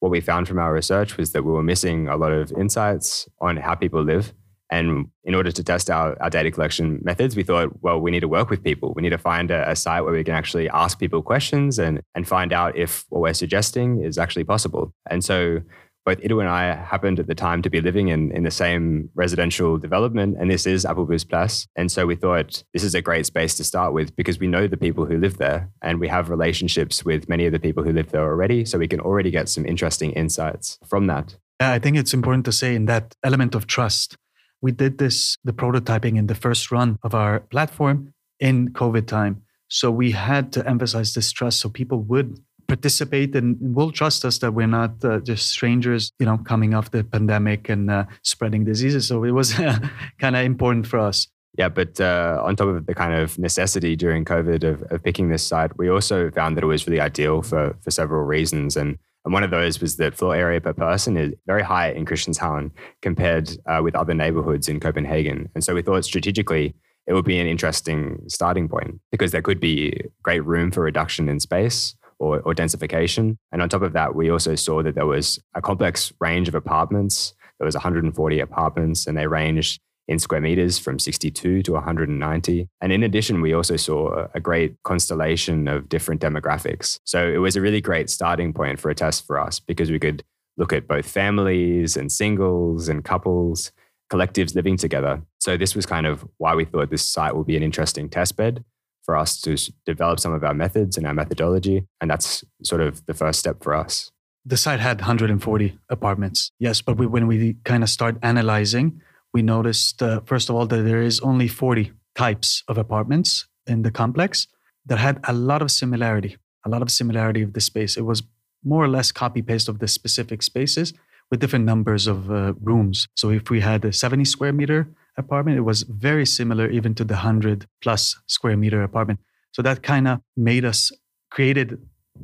what we found from our research was that we were missing a lot of insights on how people live and in order to test our, our data collection methods, we thought, well, we need to work with people. We need to find a, a, site where we can actually ask people questions and, and find out if what we're suggesting is actually possible. And so both Ido and I happened at the time to be living in, in the same residential development, and this is Applebys Plads. And so we thought this is a great space to start with because we know the people who live there and we have relationships with many of the people who live there already. So we can already get some interesting insights from that. Yeah, I think it's important to say in that element of trust we did this, the prototyping in the first run of our platform in COVID time. So we had to emphasize this trust so people would participate and will trust us that we're not uh, just strangers, you know, coming off the pandemic and uh, spreading diseases. So it was kind of important for us. Yeah, but uh, on top of the kind of necessity during COVID of, of picking this site, we also found that it was really ideal for for several reasons. And and one of those was that floor area per person is very high in Christianshavn compared uh, with other neighborhoods in Copenhagen. And so we thought strategically it would be an interesting starting point because there could be great room for reduction in space or, or densification. And on top of that, we also saw that there was a complex range of apartments. There was 140 apartments and they ranged in square meters from 62 to 190. And in addition, we also saw a great constellation of different demographics. So it was a really great starting point for a test for us because we could look at both families and singles and couples, collectives living together. So this was kind of why we thought this site would be an interesting test bed for us to develop some of our methods and our methodology. And that's sort of the first step for us. The site had 140 apartments. Yes, but we, when we kind of start analyzing, we noticed, uh, first of all, that there is only 40 types of apartments in the complex that had a lot of similarity, a lot of similarity of the space. It was more or less copy paste of the specific spaces with different numbers of uh, rooms. So if we had a 70 square meter apartment, it was very similar even to the 100 plus square meter apartment. So that kind of made us created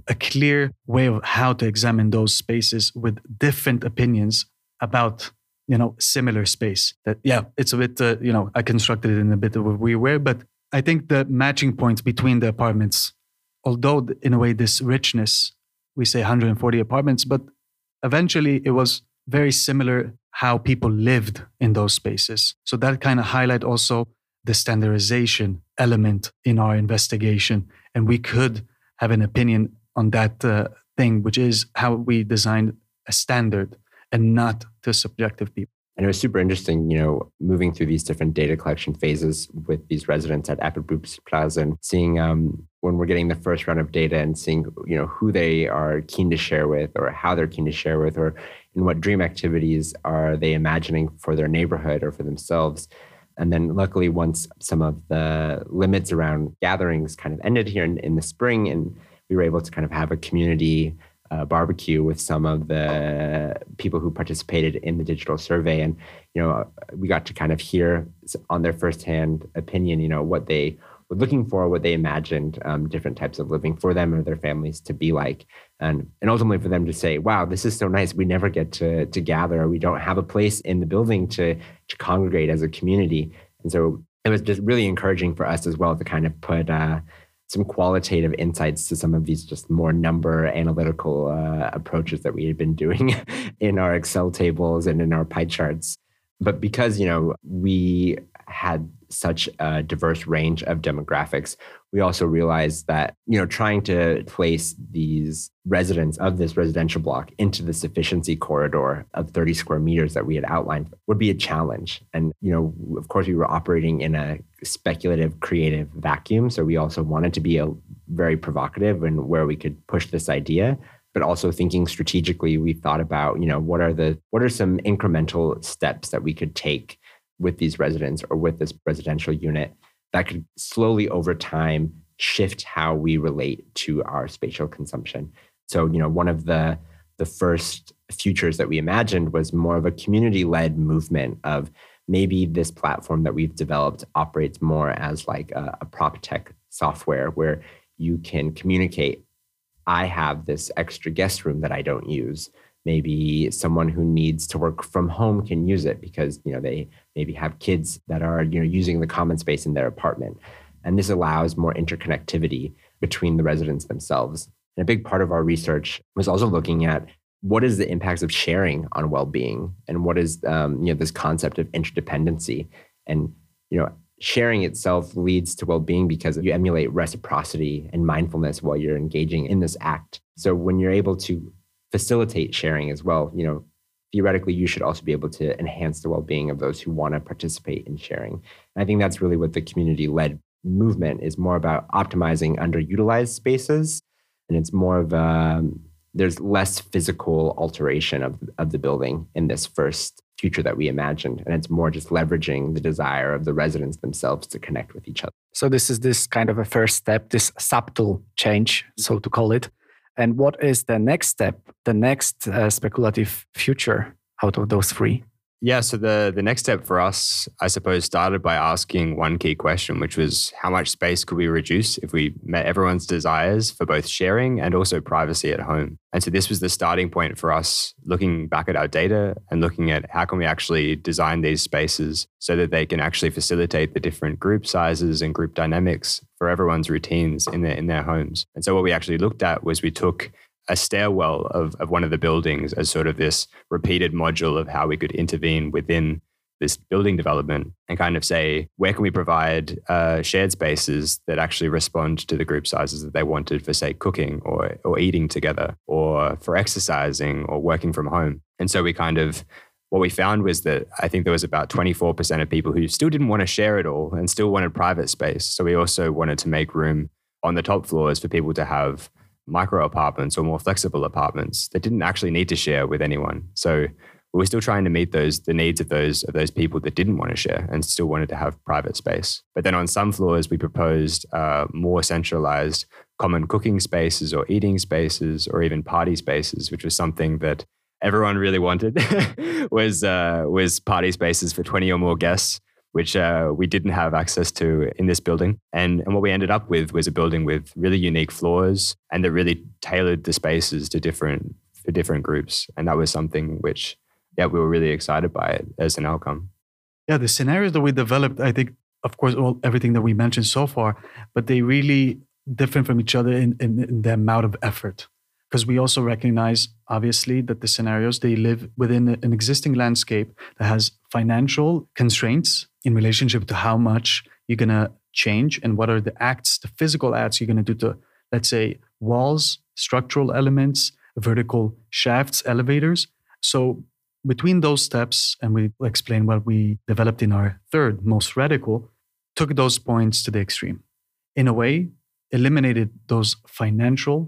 a clear way of how to examine those spaces with different opinions about you know similar space that yeah it's a bit uh, you know i constructed it in a bit of a weird way but i think the matching points between the apartments although in a way this richness we say 140 apartments but eventually it was very similar how people lived in those spaces. So that kind of highlight also the standardization element in our investigation and we could have an opinion on that uh, thing which is how we designed a standard and not to subjective people. And it was super interesting, you know, moving through these different data collection phases with these residents at Applebys Plads and seeing um, when we're getting the first round of data and seeing, you know, who they are keen to share with or how they're keen to share with or in what dream activities are they imagining for their neighborhood or for themselves. And then luckily, once some of the limits around gatherings kind of ended here in, in the spring and we were able to kind of have a community uh, barbecue with some of the people who participated in the digital survey, and you know we got to kind of hear on their firsthand opinion, you know what they were looking for, what they imagined um, different types of living for them or their families to be like, and and ultimately for them to say, "Wow, this is so nice. We never get to to gather. We don't have a place in the building to to congregate as a community." And so it was just really encouraging for us as well to kind of put. Uh, some qualitative insights to some of these just more number analytical uh, approaches that we had been doing in our Excel tables and in our pie charts. But because, you know, we had such a diverse range of demographics, we also realized that, you know, trying to place these residents of this residential block into the sufficiency corridor of 30 square meters that we had outlined would be a challenge. And, you know, of course, we were operating in a speculative, creative vacuum. So we also wanted to be a very provocative and where we could push this idea but also thinking strategically we thought about you know what are the what are some incremental steps that we could take with these residents or with this residential unit that could slowly over time shift how we relate to our spatial consumption. So, you know, one of the the first futures that we imagined was more of a community-led movement of maybe this platform that we've developed operates more as like a, a prop tech software where you can communicate I have this extra guest room that I don't use maybe someone who needs to work from home can use it because you know they maybe have kids that are you know using the common space in their apartment. And this allows more interconnectivity between the residents themselves. And a big part of our research was also looking at what is the impacts of sharing on well-being and what is um, you know this concept of interdependency. And you know sharing itself leads to well-being because you emulate reciprocity and mindfulness while you're engaging in this act. So when you're able to facilitate sharing as well. You know, theoretically, you should also be able to enhance the well being of those who want to participate in sharing. And I think that's really what the community led movement is more about optimizing underutilized spaces. And it's more of a, um, there's less physical alteration of, of the building in this first future that we imagined. And it's more just leveraging the desire of the residents themselves to connect with each other. So, this is this kind of a first step, this subtle change, so to call it. And what is the next step, the next uh, speculative future out of those three? Yeah, so the the next step for us, I suppose, started by asking one key question, which was how much space could we reduce if we met everyone's desires for both sharing and also privacy at home. And so this was the starting point for us looking back at our data and looking at how can we actually design these spaces so that they can actually facilitate the different group sizes and group dynamics for everyone's routines in their in their homes. And so what we actually looked at was we took a stairwell of, of one of the buildings as sort of this repeated module of how we could intervene within this building development and kind of say where can we provide uh, shared spaces that actually respond to the group sizes that they wanted for say cooking or or eating together or for exercising or working from home and so we kind of what we found was that I think there was about 24% of people who still didn't want to share it all and still wanted private space. So we also wanted to make room on the top floors for people to have micro apartments or more flexible apartments that didn't actually need to share with anyone. So we were still trying to meet those the needs of those of those people that didn't want to share and still wanted to have private space. But then on some floors, we proposed uh, more centralized common cooking spaces or eating spaces or even party spaces, which was something that everyone really wanted was uh, was party spaces for 20 or more guests which uh, we didn't have access to in this building. And, and what we ended up with was a building with really unique floors and that really tailored the spaces to different for different groups. And that was something which, yeah, we were really excited by it as an outcome. Yeah, the scenarios that we developed, I think, of course, all everything that we mentioned so far, but they really different from each other in, in, in the amount of effort because we also recognize obviously that the scenarios they live within an existing landscape that has financial constraints in relationship to how much you're going to change and what are the acts the physical acts you're going to do to let's say walls structural elements vertical shafts elevators so between those steps and we explain what we developed in our third most radical took those points to the extreme in a way eliminated those financial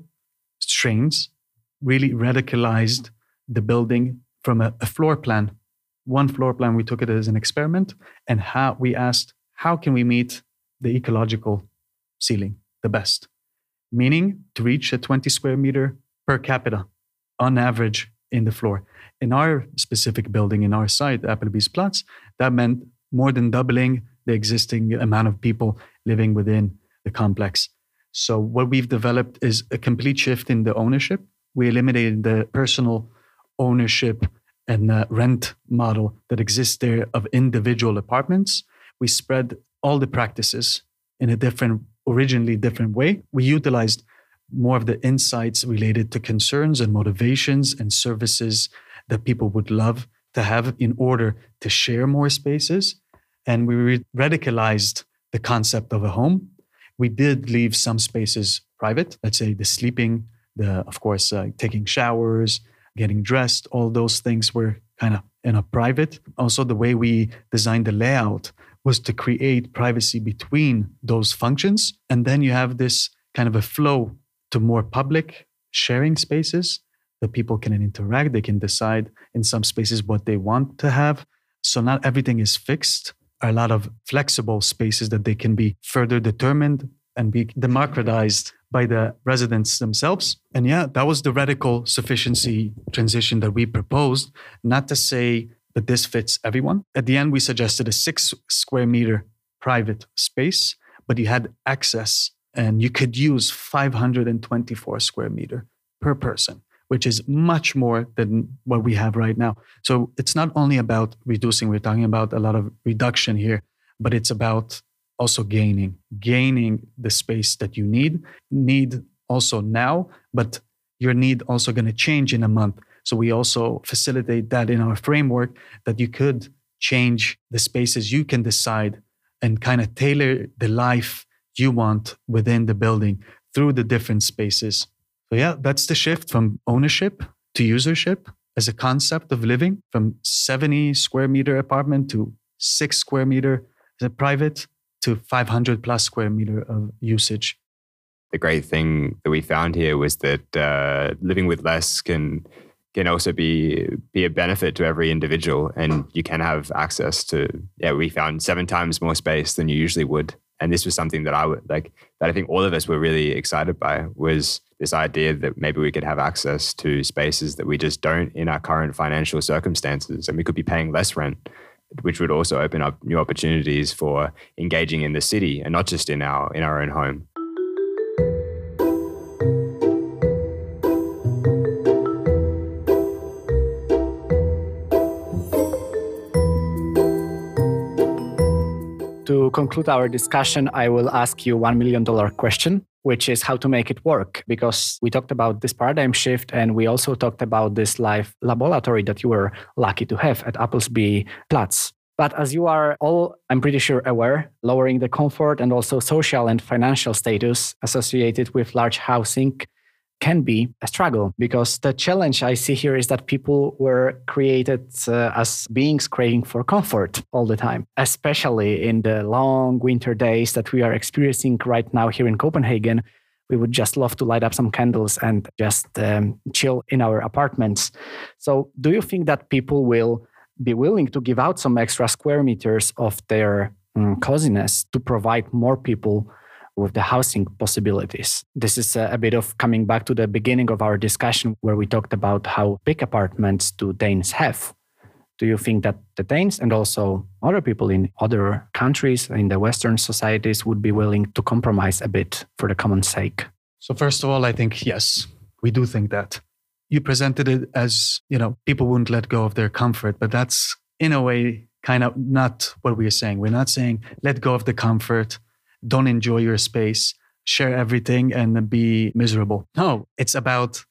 strains really radicalized the building from a, a, floor plan. One floor plan, we took it as an experiment, and how we asked, how can we meet the ecological ceiling the best? Meaning to reach a 20 square meter per capita on average in the floor. In our specific building, in our site, Applebys Plads, that meant more than doubling the existing amount of people living within the complex. So what we've developed is a complete shift in the ownership. We eliminated the personal ownership and uh, rent model that exists there of individual apartments. We spread all the practices in a different, originally different way. We utilized more of the insights related to concerns and motivations and services that people would love to have in order to share more spaces. And we radicalized the concept of a home. We did leave some spaces private, let's say the sleeping, the of course uh, taking showers, getting dressed, all those things were kind of in a private. Also, the way we designed the layout was to create privacy between those functions. And then you have this kind of a flow to more public sharing spaces that people can interact. They can decide in some spaces what they want to have. So not everything is fixed. A lot of flexible spaces that they can be further determined and be democratized by the residents themselves. And yeah, that was the radical sufficiency transition that we proposed. Not to say that this fits everyone. At the end, we suggested a six square meter private space, but you had access and you could use 524 square meter per person which is much more than what we have right now so it's not only about reducing we're talking about a lot of reduction here but it's about also gaining gaining the space that you need need also now but your need also going to change in a month so we also facilitate that in our framework that you could change the spaces you can decide and kind of tailor the life you want within the building through the different spaces. So, yeah, that's the shift from ownership to usership as a concept of living from 70 square meter apartment to six square meter as a private to 500 plus square meter of usage. The great thing that we found here was that uh, living with less can can also be be a benefit to every individual, and you can have access to. Yeah, we found seven times more space than you usually would and this was something that I would like that I think all of us were really excited by was this idea that maybe we could have access to spaces that we just don't in our current financial circumstances and we could be paying less rent which would also open up new opportunities for engaging in the city and not just in our in our own home. To conclude our discussion, I will ask you $1 million question, which is how to make it work. Because we talked about this paradigm shift and we also talked about this live laboratory that you were lucky to have at Applebys Plads. But as you are all, I'm pretty sure, aware, lowering the comfort and also social and financial status associated with large housing can be a struggle because the challenge I see here is that people were created uh, as beings craving for comfort all the time, especially in the long winter days that we are experiencing right now here in Copenhagen. We would just love to light up some candles and just um, chill in our apartments. So, do you think that people will be willing to give out some extra square meters of their um, coziness to provide more people with the housing possibilities. This is a, bit of coming back to the beginning of our discussion where we talked about how big apartments do Danes have. Do you think that the Danes and also other people in other countries in the Western societies would be willing to compromise a bit for the common sake? So, first of all, I think yes, we do think that. You presented it as, you know, people wouldn't let go of their comfort, but that's in a way kind of not what we're saying. We're not saying let go of the comfort don't enjoy your space, share everything, and be miserable. No, it's about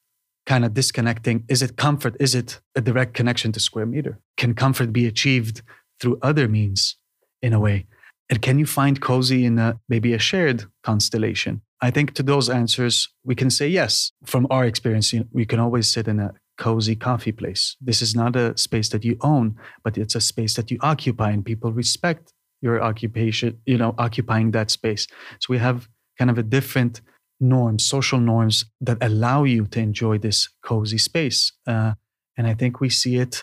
kind of disconnecting. Is it comfort? Is it a direct connection to square meter? Can comfort be achieved through other means in a way? And can you find cozy in a, maybe a shared constellation? I think to those answers, we can say yes. From our experience, we can always sit in a cozy coffee place. This is not a space that you own, but it's a space that you occupy and people respect your occupation, you know, occupying that space. So we have kind of a different norms, social norms that allow you to enjoy this cozy space. Uh, and I think we see it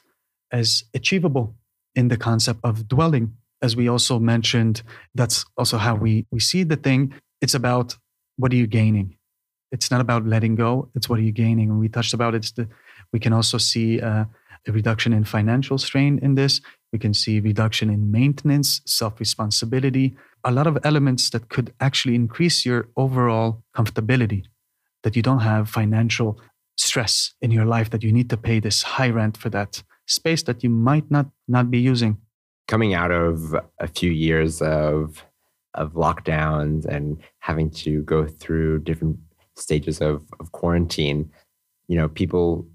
as achievable in the concept of dwelling. As we also mentioned, that's also how we, we see the thing. It's about what are you gaining? It's not about letting go. It's what are you gaining? And we touched about it. The, we can also see uh, a reduction in financial strain in this. We can see reduction in maintenance, self responsibility, a lot of elements that could actually increase your overall comfortability, that you don't have financial stress in your life that you need to pay this high rent for that space that you might not not be using. Coming out of a few years of of lockdowns and having to go through different stages of, of quarantine, you know, people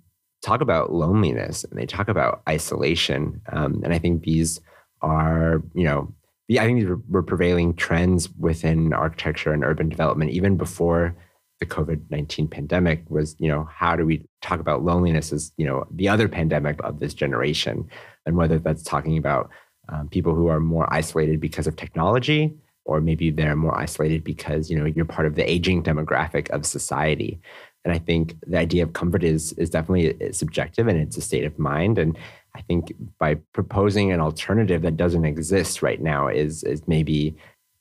talk about loneliness and they talk about isolation. Um, and I think these are, you know, I think these were prevailing trends within architecture and urban development even before the COVID 19 pandemic was, you know, how do we talk about loneliness as, you know, the other pandemic of this generation? And whether that's talking about um, people who are more isolated because of technology, or maybe they're more isolated because, you know, you're part of the aging demographic of society. And I think the idea of comfort is is definitely uh, subjective and it's a state of mind. And I think by proposing an alternative that doesn't exist right now is is maybe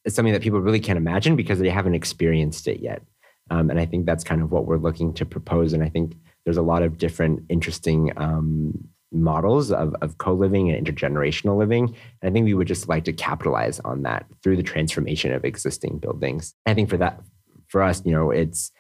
it's something that people really can't imagine because they haven't experienced it yet. Um, and I think that's kind of what we're looking to propose. And I think there's a lot of different interesting um, models of, of co-living and intergenerational living. And I think we would just like to capitalize on that through the transformation of existing buildings. I think for that, for us, you know, it's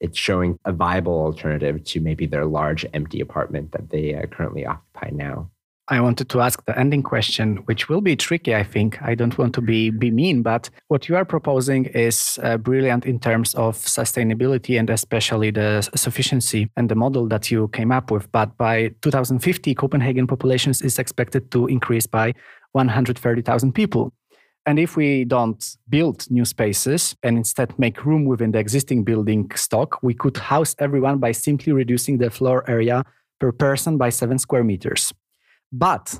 it's showing a viable alternative to maybe their large empty apartment that they uh, currently occupy now. I wanted to ask the ending question, which will be tricky, I think. I don't want to be, be mean, but what you are proposing is uh, brilliant in terms of sustainability and especially the sufficiency and the model that you came up with. But by 2050, Copenhagen populations is expected to increase by 130,000 people. And if we don't build new spaces and instead make room within the existing building stock, we could house everyone by simply reducing the floor area per person by seven square meters. But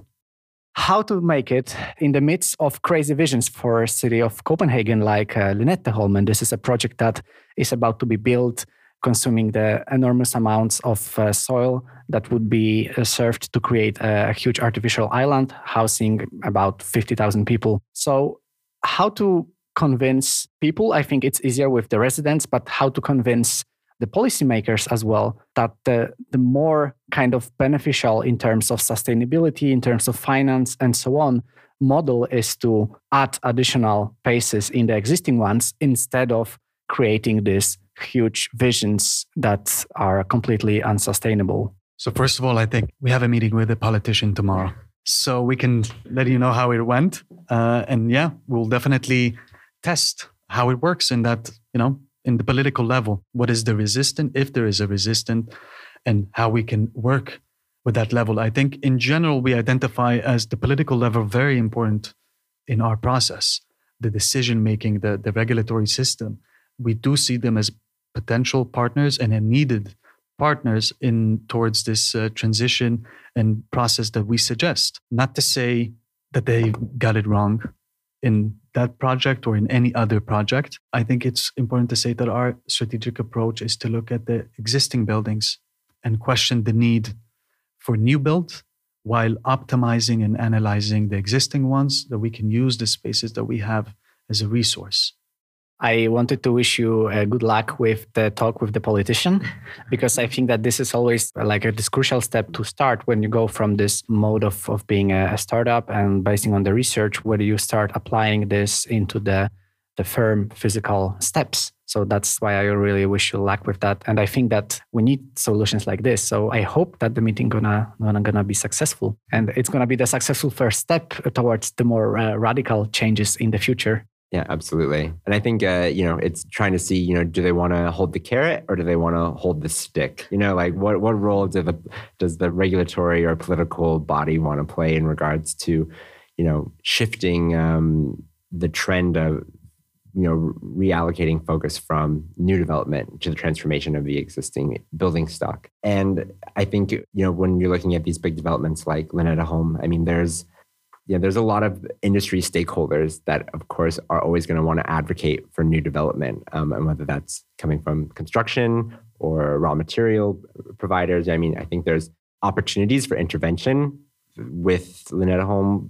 how to make it in the midst of crazy visions for a city of Copenhagen like uh, Lynetteholmen. This is a project that is about to be built, consuming the enormous amounts of uh, soil that would be uh, served to create a, huge artificial island housing about 50,000 people. So, how to convince people? I think it's easier with the residents, but how to convince the policymakers as well that the, the more kind of beneficial in terms of sustainability, in terms of finance, and so on model is to add additional paces in the existing ones instead of creating these huge visions that are completely unsustainable. So, first of all, I think we have a meeting with a politician tomorrow. So we can let you know how it went. Uh, and yeah, we'll definitely test how it works in that, you know, in the political level. What is the resistance, if there is a resistance, and how we can work with that level. I think in general, we identify as the political level very important in our process, the decision making, the, the regulatory system. We do see them as potential partners and needed partners in towards this uh, transition and process that we suggest. Not to say that they got it wrong in that project or in any other project. I think it's important to say that our strategic approach is to look at the existing buildings and question the need for new build while optimizing and analyzing the existing ones that we can use the spaces that we have as a resource. I wanted to wish you uh, good luck with the talk with the politician because I think that this is always like a this crucial step to start when you go from this mode of, of being a, a startup and basing on the research, whether you start applying this into the, the firm physical steps. So that's why I really wish you luck with that. And I think that we need solutions like this. So I hope that the meeting gonna gonna, gonna be successful, and it's gonna be the successful first step towards the more uh, radical changes in the future. Yeah, absolutely. And I think uh, you know it's trying to see you know do they want to hold the carrot or do they want to hold the stick? You know, like what what role do the does the regulatory or political body want to play in regards to you know shifting um, the trend of you know reallocating focus from new development to the transformation of the existing building stock. And I think you know when you're looking at these big developments like Lynetteholm, I mean there's yeah, there's a lot of industry stakeholders that, of course, are always going to want to advocate for new development, um, and whether that's coming from construction or raw material providers. I mean, I think there's opportunities for intervention with Lynetta Lynetteholm,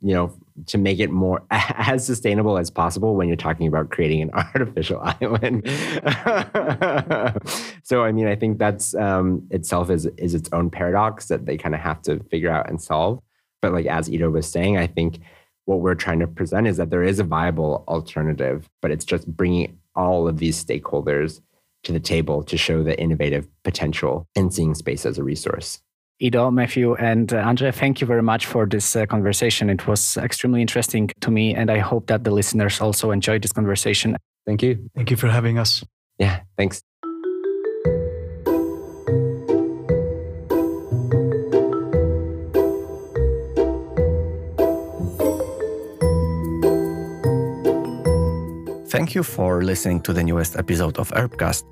you know, to make it more as sustainable as possible when you're talking about creating an artificial island. so, I mean, I think that's um, itself is is its own paradox that they kind of have to figure out and solve. But like as Ido was saying, I think what we're trying to present is that there is a viable alternative, but it's just bringing all of these stakeholders to the table to show the innovative potential in seeing space as a resource. Ido, Matthew, and uh, Andre, thank you very much for this uh, conversation. It was extremely interesting to me, and I hope that the listeners also enjoyed this conversation. Thank you. Thank you for having us. Yeah, thanks. Thank you for listening to the newest episode of Urbcast.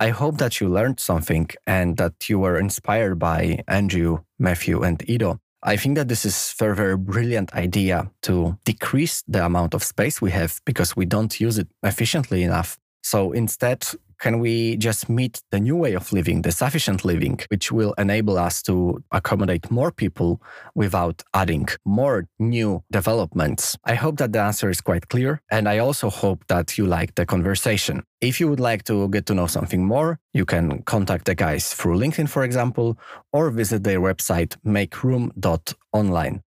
I hope that you learned something and that you were inspired by Andrew, Matthew, and Ido. I think that this is a very, very brilliant idea to decrease the amount of space we have because we don't use it efficiently enough. So instead, can we just meet the new way of living, the sufficient living, which will enable us to accommodate more people without adding more new developments? I hope that the answer is quite clear. And I also hope that you like the conversation. If you would like to get to know something more, you can contact the guys through LinkedIn, for example, or visit their website, makeroom.online.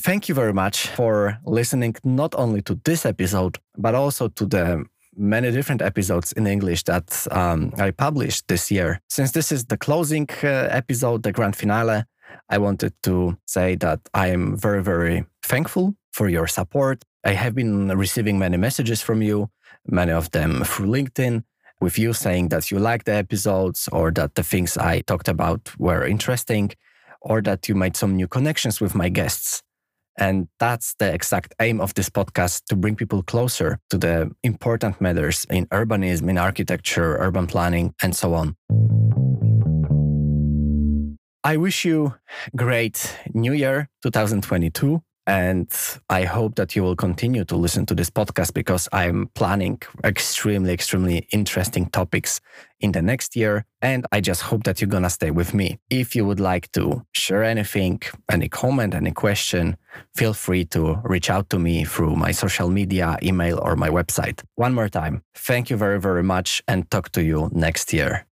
Thank you very much for listening not only to this episode, but also to the many different episodes in English that um, I published this year. Since this is the closing uh, episode, the grand finale, I wanted to say that I am very, very thankful for your support. I have been receiving many messages from you, many of them through LinkedIn, with you saying that you like the episodes or that the things I talked about were interesting or that you made some new connections with my guests. And that's the exact aim of this podcast to bring people closer to the important matters in urbanism, in architecture, urban planning, and so on. I wish you great new year 2022 and I hope that you will continue to listen to this podcast because I'm planning extremely, extremely interesting topics in the next year. And I just hope that you're going to stay with me. If you would like to share anything, any comment, any question, feel free to reach out to me through my social media, email, or my website. One more time, thank you very, very much and talk to you next year.